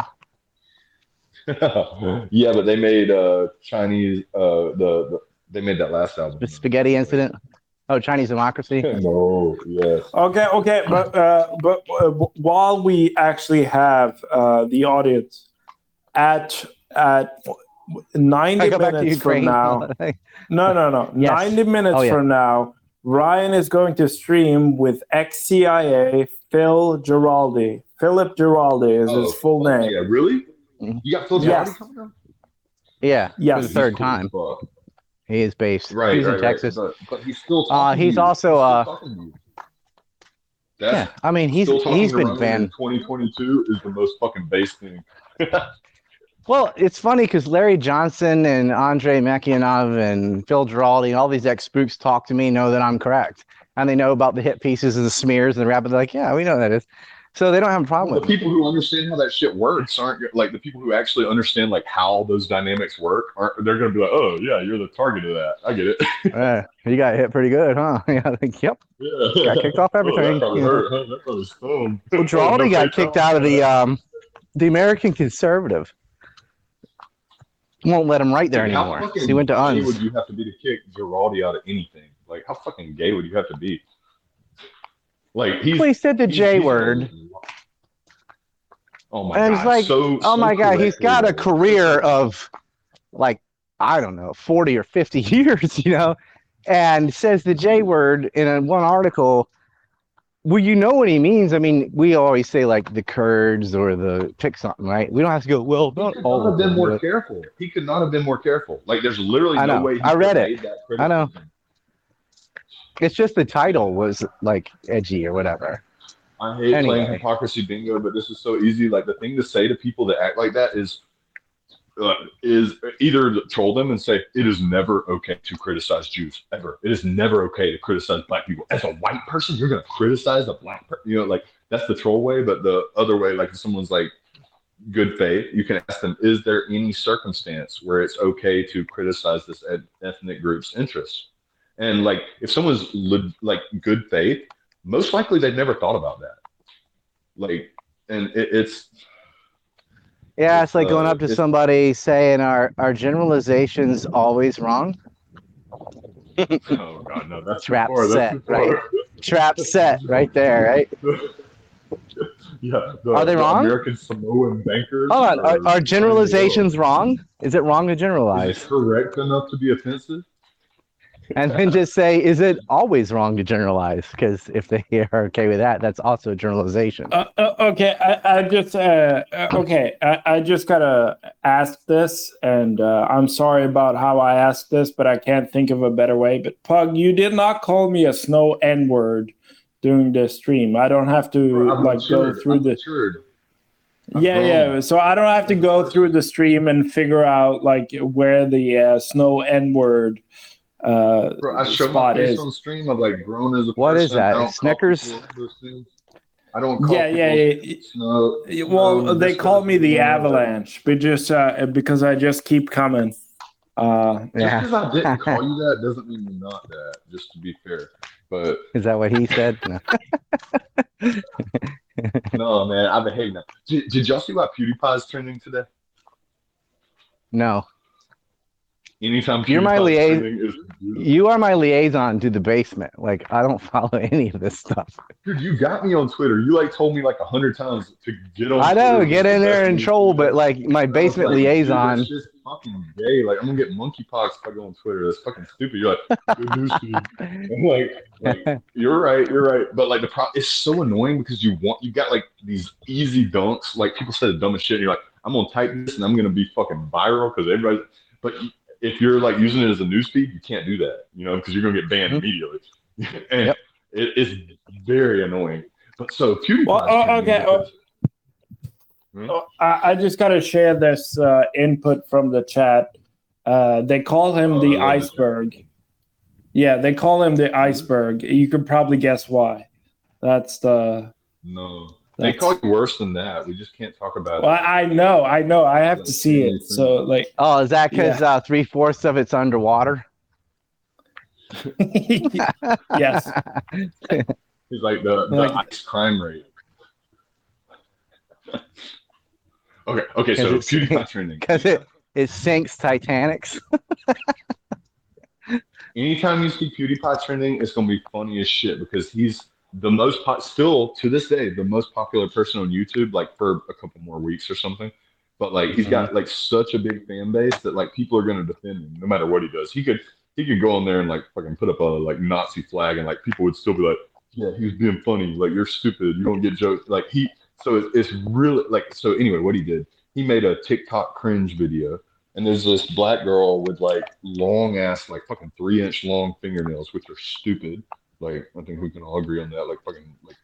Speaker 3: yeah, but they made uh Chinese uh the, the they made that last album.
Speaker 1: The Spaghetti Incident. Oh, Chinese Democracy.
Speaker 3: no, yes.
Speaker 4: okay okay but uh, but uh, while we actually have uh, the audience at at 90
Speaker 1: I go back to
Speaker 4: minutes from now No, no, no.
Speaker 1: Yes.
Speaker 4: 90 minutes
Speaker 1: Oh, yeah.
Speaker 4: from now, Ryan is going to stream with ex CIA Phil Giraldi. Philip Giraldi is his
Speaker 3: Oh,
Speaker 4: full name.
Speaker 3: Yeah, really?
Speaker 1: Mhm.
Speaker 3: You got Phil
Speaker 4: Yes.
Speaker 3: Coming up?
Speaker 1: Yeah, for
Speaker 4: Yes.
Speaker 1: the third
Speaker 3: cool
Speaker 1: time.
Speaker 3: fuck.
Speaker 1: He is based.
Speaker 3: Right,
Speaker 1: he's
Speaker 3: right,
Speaker 1: in
Speaker 3: right.
Speaker 1: Texas.
Speaker 3: But, but he's still.
Speaker 1: Uh,
Speaker 3: talking to
Speaker 1: he's
Speaker 3: you.
Speaker 1: also,
Speaker 3: still
Speaker 1: uh,
Speaker 3: talking to you.
Speaker 1: Yeah, I mean he's
Speaker 3: still talking
Speaker 1: he's
Speaker 3: to
Speaker 1: been banned.
Speaker 3: 2022 is the most fucking base thing.
Speaker 1: Well, it's funny because Larry Johnson and Andre Martyanov and Phil Giraldi and all these ex spooks talk to me, know that I'm correct, and they know about the hit pieces and the smears and the rap. They're like, yeah, we know that is. So they don't have a problem
Speaker 3: the
Speaker 1: with it.
Speaker 3: people who understand how that shit works aren't like the people who actually understand like how those dynamics work aren't they're gonna be like oh yeah you're the target of that i get it
Speaker 1: Yeah, you got hit pretty good, huh? Yeah, like, yep.
Speaker 3: yeah
Speaker 1: Got kicked off
Speaker 3: Oh,
Speaker 1: everything. you
Speaker 3: hurt, huh?
Speaker 1: Well, Giraldi got kicked out of the um, the American Conservative. Won't let him write there
Speaker 3: how
Speaker 1: anymore. So he went to Unz.
Speaker 3: would you have to be to kick Giraldi out of anything? Like, how fucking gay would you have to be? Like, he's.
Speaker 1: Well, he said the J word.
Speaker 3: Oh my
Speaker 1: And
Speaker 3: god!
Speaker 1: it's like,
Speaker 3: so,
Speaker 1: Oh
Speaker 3: so
Speaker 1: my God, he's got a career of like, I don't know, 40 or 50 years, you know, and says the J word in a, one article. Well, you know what he means. I mean, we always say like the Kurds or the pick something, right? We don't have to go, well,
Speaker 3: He
Speaker 1: not
Speaker 3: could
Speaker 1: all
Speaker 3: not have been more careful. He could not have been more careful. Like, there's literally
Speaker 1: I
Speaker 3: no way. He
Speaker 1: I read it.
Speaker 3: that
Speaker 1: I know. It's just the title was like edgy or whatever.
Speaker 3: I hate
Speaker 1: Anyway.
Speaker 3: playing hypocrisy bingo, but this is so easy. Like the thing to say to people that act like that is, uh, is either troll them and say it is never okay to criticize Jews ever. It is never okay to criticize black people. As a white person, you're gonna criticize a black person. You know, like that's the troll way. But the other way, like if someone's like good faith, you can ask them, is there any circumstance where it's okay to criticize this eth- ethnic group's interests? And like if someone's li- like good faith most likely they've never thought about that. Like, and it, it's
Speaker 1: Yeah, it's like
Speaker 3: Uh,
Speaker 1: going up to somebody saying, "Are are generalizations always wrong?"
Speaker 3: oh god, no, that's
Speaker 1: Trap
Speaker 3: that's
Speaker 1: set,
Speaker 3: too far.
Speaker 1: Trap set right there, right?
Speaker 3: yeah, the,
Speaker 1: Are they
Speaker 3: the
Speaker 1: wron?
Speaker 3: American Samoan bankers.
Speaker 1: Hold on, are,
Speaker 3: are-
Speaker 1: are generalizations wrong? Is it wrong to
Speaker 3: Is it
Speaker 1: generalize?
Speaker 3: correct enough to be offensive?
Speaker 1: And then just say, "Is it always wrong to generalize?" Because if they are okay with that, that's also a generalization.
Speaker 4: Uh, uh, okay, I, I just uh, uh, okay. I, I just gotta ask this, and uh, I'm sorry about how I asked this, but I can't think of a better way. But Pug, you did not call me a snow N word during the stream. I don't have to
Speaker 3: I'm
Speaker 4: like go through
Speaker 3: I'm
Speaker 4: the
Speaker 3: matured. I'm
Speaker 4: yeah
Speaker 3: grown.
Speaker 4: yeah. So I don't have to go through the stream and figure out like where the uh, snow N word uh,
Speaker 3: Bro, I show my face
Speaker 4: is.
Speaker 3: on stream. I've like grown as a
Speaker 1: What is
Speaker 3: person.
Speaker 1: that?
Speaker 3: I
Speaker 1: Snickers?
Speaker 3: people those things. I don't call
Speaker 4: Yeah, yeah, yeah.
Speaker 3: Snow,
Speaker 4: Well,
Speaker 3: snow,
Speaker 4: they call me the. Avalanche, but just uh, because I just keep coming. Uh,
Speaker 3: Just
Speaker 1: Yeah,
Speaker 3: because I didn't call you that doesn't mean you're not that. Just to be fair, but
Speaker 1: is that what he said? No.
Speaker 3: no, man, I've been hating that. Did, did y'all see what PewDiePie's trending today?
Speaker 1: no,
Speaker 3: Anytime
Speaker 1: You're my liaison- you are my liaison to the basement. Like I don't follow any of this stuff.
Speaker 3: dude, you got me on Twitter. You like told me like a hundred times to get on.
Speaker 1: I know,
Speaker 3: Twitter.
Speaker 1: get in there and troll, but like my basement
Speaker 3: like, dude,
Speaker 1: liaison.
Speaker 3: That's just fucking gay. Like I'm gonna get monkeypox if I go on Twitter. That's fucking stupid. You're like, good news. I'm like, like, you're right, you're right. But like the pro, it's so annoying because you want you got like these easy dunks. Like people say the dumbest shit. And you're like, I'm gonna type this and I'm gonna be fucking viral because everybody. But if you're like using it as a news feed, you can't do that. You know, because you're gonna get banned
Speaker 1: Mhm.
Speaker 3: immediately. and
Speaker 1: Yep.
Speaker 3: it is very annoying. But so PewDiePie.
Speaker 4: Well, oh, okay, oh. Oh, I, I just got to share this uh, input from the chat. Uh, they call him
Speaker 3: Oh,
Speaker 4: the
Speaker 3: yeah.
Speaker 4: iceberg. Yeah, they call him the iceberg. You could probably guess why. That's the.
Speaker 3: No, they
Speaker 4: That's-
Speaker 3: call you worse than that. We just can't talk about
Speaker 4: Well,
Speaker 3: it.
Speaker 4: I know, I know. I have to see it. So, like,
Speaker 1: Oh, is that because uh, three fourths of it's underwater?
Speaker 4: yes.
Speaker 3: He's like the, the
Speaker 4: Like-
Speaker 3: ice crime rate. okay, okay, So
Speaker 1: it's-
Speaker 3: PewDiePie trending.
Speaker 1: Because it it sinks Titanics.
Speaker 3: Anytime you see PewDiePie trending, it's gonna be funny as shit because he's the most po- still to this day the most popular person on YouTube, like for a couple more weeks or something. But like he's got mm-hmm. like such a big fan base that like people are gonna defend him no matter what he does. He could he could go on there and like fucking put up a like Nazi flag and like people would still be like, yeah, he was being funny. Like you're stupid. You don't get jokes. Like he so it's, it's really like so anyway. What he did, he made a TikTok cringe video and there's this black girl with like long ass, like fucking three inch long fingernails, which are stupid. Like I think we can all agree on that. Like fucking like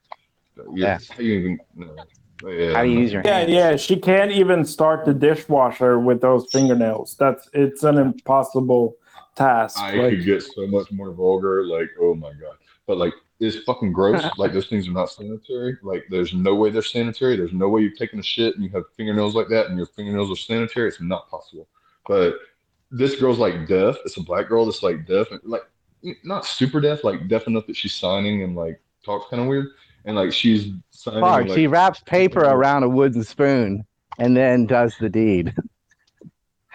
Speaker 1: Yeah.
Speaker 3: How you even? No. Yeah,
Speaker 1: How do you
Speaker 3: no.
Speaker 1: use your
Speaker 4: Yeah,
Speaker 1: hands?
Speaker 4: yeah. She can't even start the dishwasher with those fingernails. That's it's an impossible task.
Speaker 3: I
Speaker 4: Like,
Speaker 3: could get so much more vulgar. Like, oh my god! But like, it's fucking gross. like those things are not sanitary. Like, there's no way they're sanitary. There's no way you've taken a shit and you have fingernails like that, and your fingernails are sanitary. It's not possible. But this girl's like deaf. It's a black girl that's like deaf, and like not super deaf, like deaf enough that she's signing and like talks kind of weird. And like she's signing.
Speaker 1: Fuck,
Speaker 3: like,
Speaker 1: she wraps paper around a wooden spoon and then does the deed.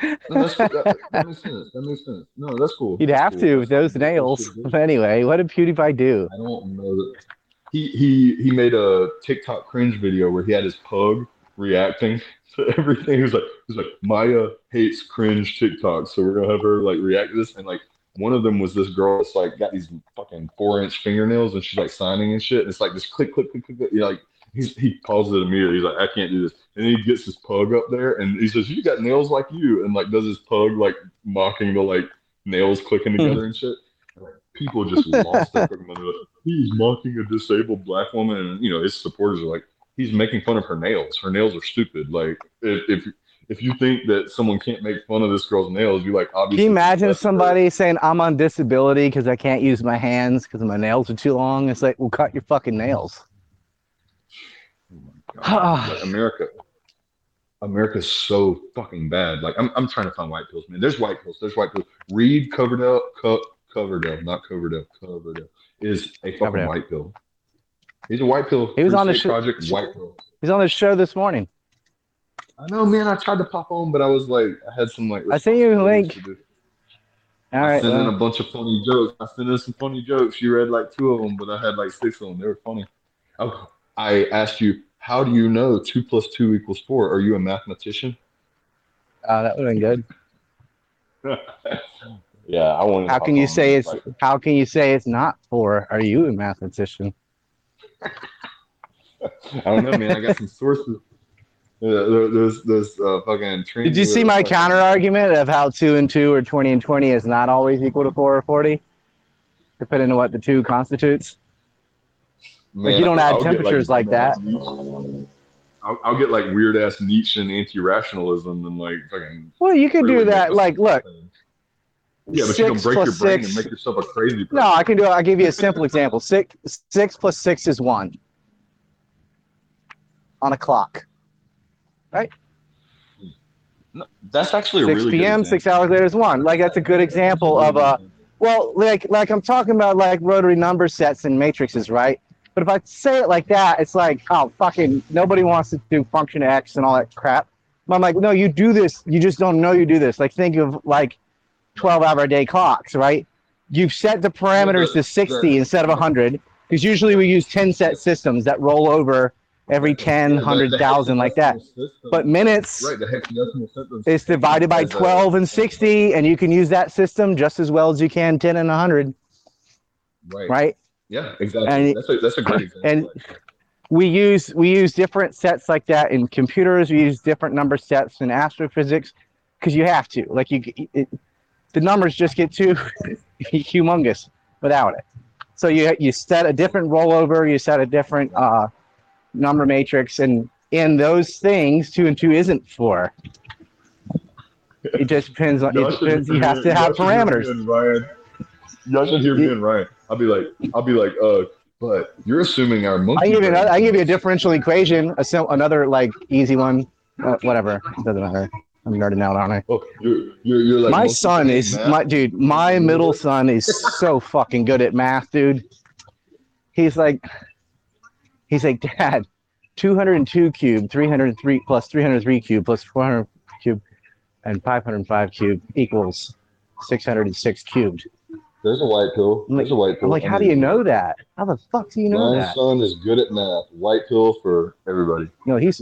Speaker 3: no, that's, that, that makes sense. That makes sense. No, that's cool.
Speaker 1: You'd
Speaker 3: That's
Speaker 1: have
Speaker 3: cool.
Speaker 1: to with those nails. But anyway, what did PewDiePie do?
Speaker 3: I don't know that he he he made a TikTok cringe video where he had his pug reacting to everything. He was like, he was like, Maya hates cringe TikTok, so we're gonna have her like react to this. And like one of them was this girl that's like got these fucking four inch fingernails and she's like signing and shit. And it's like this click click click click. click. You're like he's, he pauses it immediately. He's like, I can't do this. And he gets his pug up there and he says, You got nails like you, and like does his pug like mocking the like nails clicking together hmm. and shit. And, like, people just lost their fucking mind. Like, He's mocking a disabled black woman, and you know his supporters are like, he's making fun of her nails. Her nails are stupid. Like if if, if you think that someone can't make fun of this girl's nails, you like obviously.
Speaker 1: Can you imagine somebody saying, I'm on disability because I can't use my hands because my nails are too long? It's like, well, cut your fucking nails.
Speaker 3: Oh my God. Like, America. America's so fucking bad. Like I'm, I'm trying to find white pills, man. There's white pills. There's white pills. Reed Coverdale, Co- Coverdale, not Coverdale, Coverdale is a fucking
Speaker 1: Coverdale.
Speaker 3: white pill. He's a white pill.
Speaker 1: He was on the show-
Speaker 3: project. White pill.
Speaker 1: He's on the show this morning.
Speaker 3: I know, man. I tried to pop on, but I was like, I had some like.
Speaker 1: I sent you a link. All
Speaker 3: I
Speaker 1: right.
Speaker 3: sent in a bunch of funny jokes. I sent in some funny jokes. You read like two of them, but I had like six of them. They were funny. Oh, I asked you, how do you know two plus two equals four? Are you a mathematician?
Speaker 1: uh, that would have been good.
Speaker 3: yeah, I want.
Speaker 1: How can you say it's how can you say it's not four? Are you a mathematician?
Speaker 3: I don't know, man. I got some sources. There's there's uh, fucking.
Speaker 1: Did you see my counter argument of how two and two or twenty and twenty is not always equal to four or forty? Depending on what the two constitutes.
Speaker 3: Man,
Speaker 1: you don't add
Speaker 3: I'll
Speaker 1: temperatures like that.
Speaker 3: I'll, I'll get like weird ass Nietzsche and anti-rationalism and like fucking.
Speaker 1: Well, you could do that. Like, look,
Speaker 3: Yeah, but you don't break your brain
Speaker 1: six-
Speaker 3: and make yourself a crazy person.
Speaker 1: No, I can do it. I'll give you a simple example. Six six plus six is one on a clock.
Speaker 3: No, that's actually a
Speaker 1: Six
Speaker 3: really
Speaker 1: p.m. Six hours later is one. Like that's a good example of a well, like like I'm talking about like rotary number sets and matrices, right? But if I say it like that, it's like oh fucking nobody wants to do function X and all that crap. But I'm like, no, you do this. You just don't know you do this. Like think of like 12 hour day clocks, right? You've set the parameters to 60 instead of 100 because usually we use 10 set systems that roll over every 10, 100,000 like that. But minutes
Speaker 3: right, the
Speaker 1: is divided by 12 and 60, and you can use that system just as well as you can 10 and 100,
Speaker 3: right.
Speaker 1: right?
Speaker 3: Yeah, exactly.
Speaker 1: And-
Speaker 3: that's a that's a great example.
Speaker 1: and- We use we use different sets like that in computers. We use different number sets in astrophysics because you have to. Like you, it, the numbers just get too humongous without it. So you you set a different rollover. You set a different uh, number matrix, and in those things, two and two isn't four. It just depends on. It depends. You have to have
Speaker 3: y'all should hear me
Speaker 1: parameters.
Speaker 3: and Ryan. Y'all should hear me and Ryan. I'll be like, I'll be like, uh, but you're assuming our monkey.
Speaker 1: I give you another, I give you a differential equation, a sim, another like easy one, uh, whatever. It doesn't matter. I'm nerding out on it.
Speaker 3: Oh, you're, you're, you're like
Speaker 1: my son is
Speaker 3: math?
Speaker 1: my dude. My middle son is so fucking good at math, dude. He's like, he's like, Dad, 202 cube, 303 plus 303 cube plus 400 cube, and 505 cube equals 606 cubed.
Speaker 3: There's a white pill.
Speaker 1: I'm like-
Speaker 3: There's a white pill.
Speaker 1: I'm like, how do you know that? How the fuck do you know
Speaker 3: My
Speaker 1: that?
Speaker 3: My son is good at math. White pill for everybody.
Speaker 1: No, he's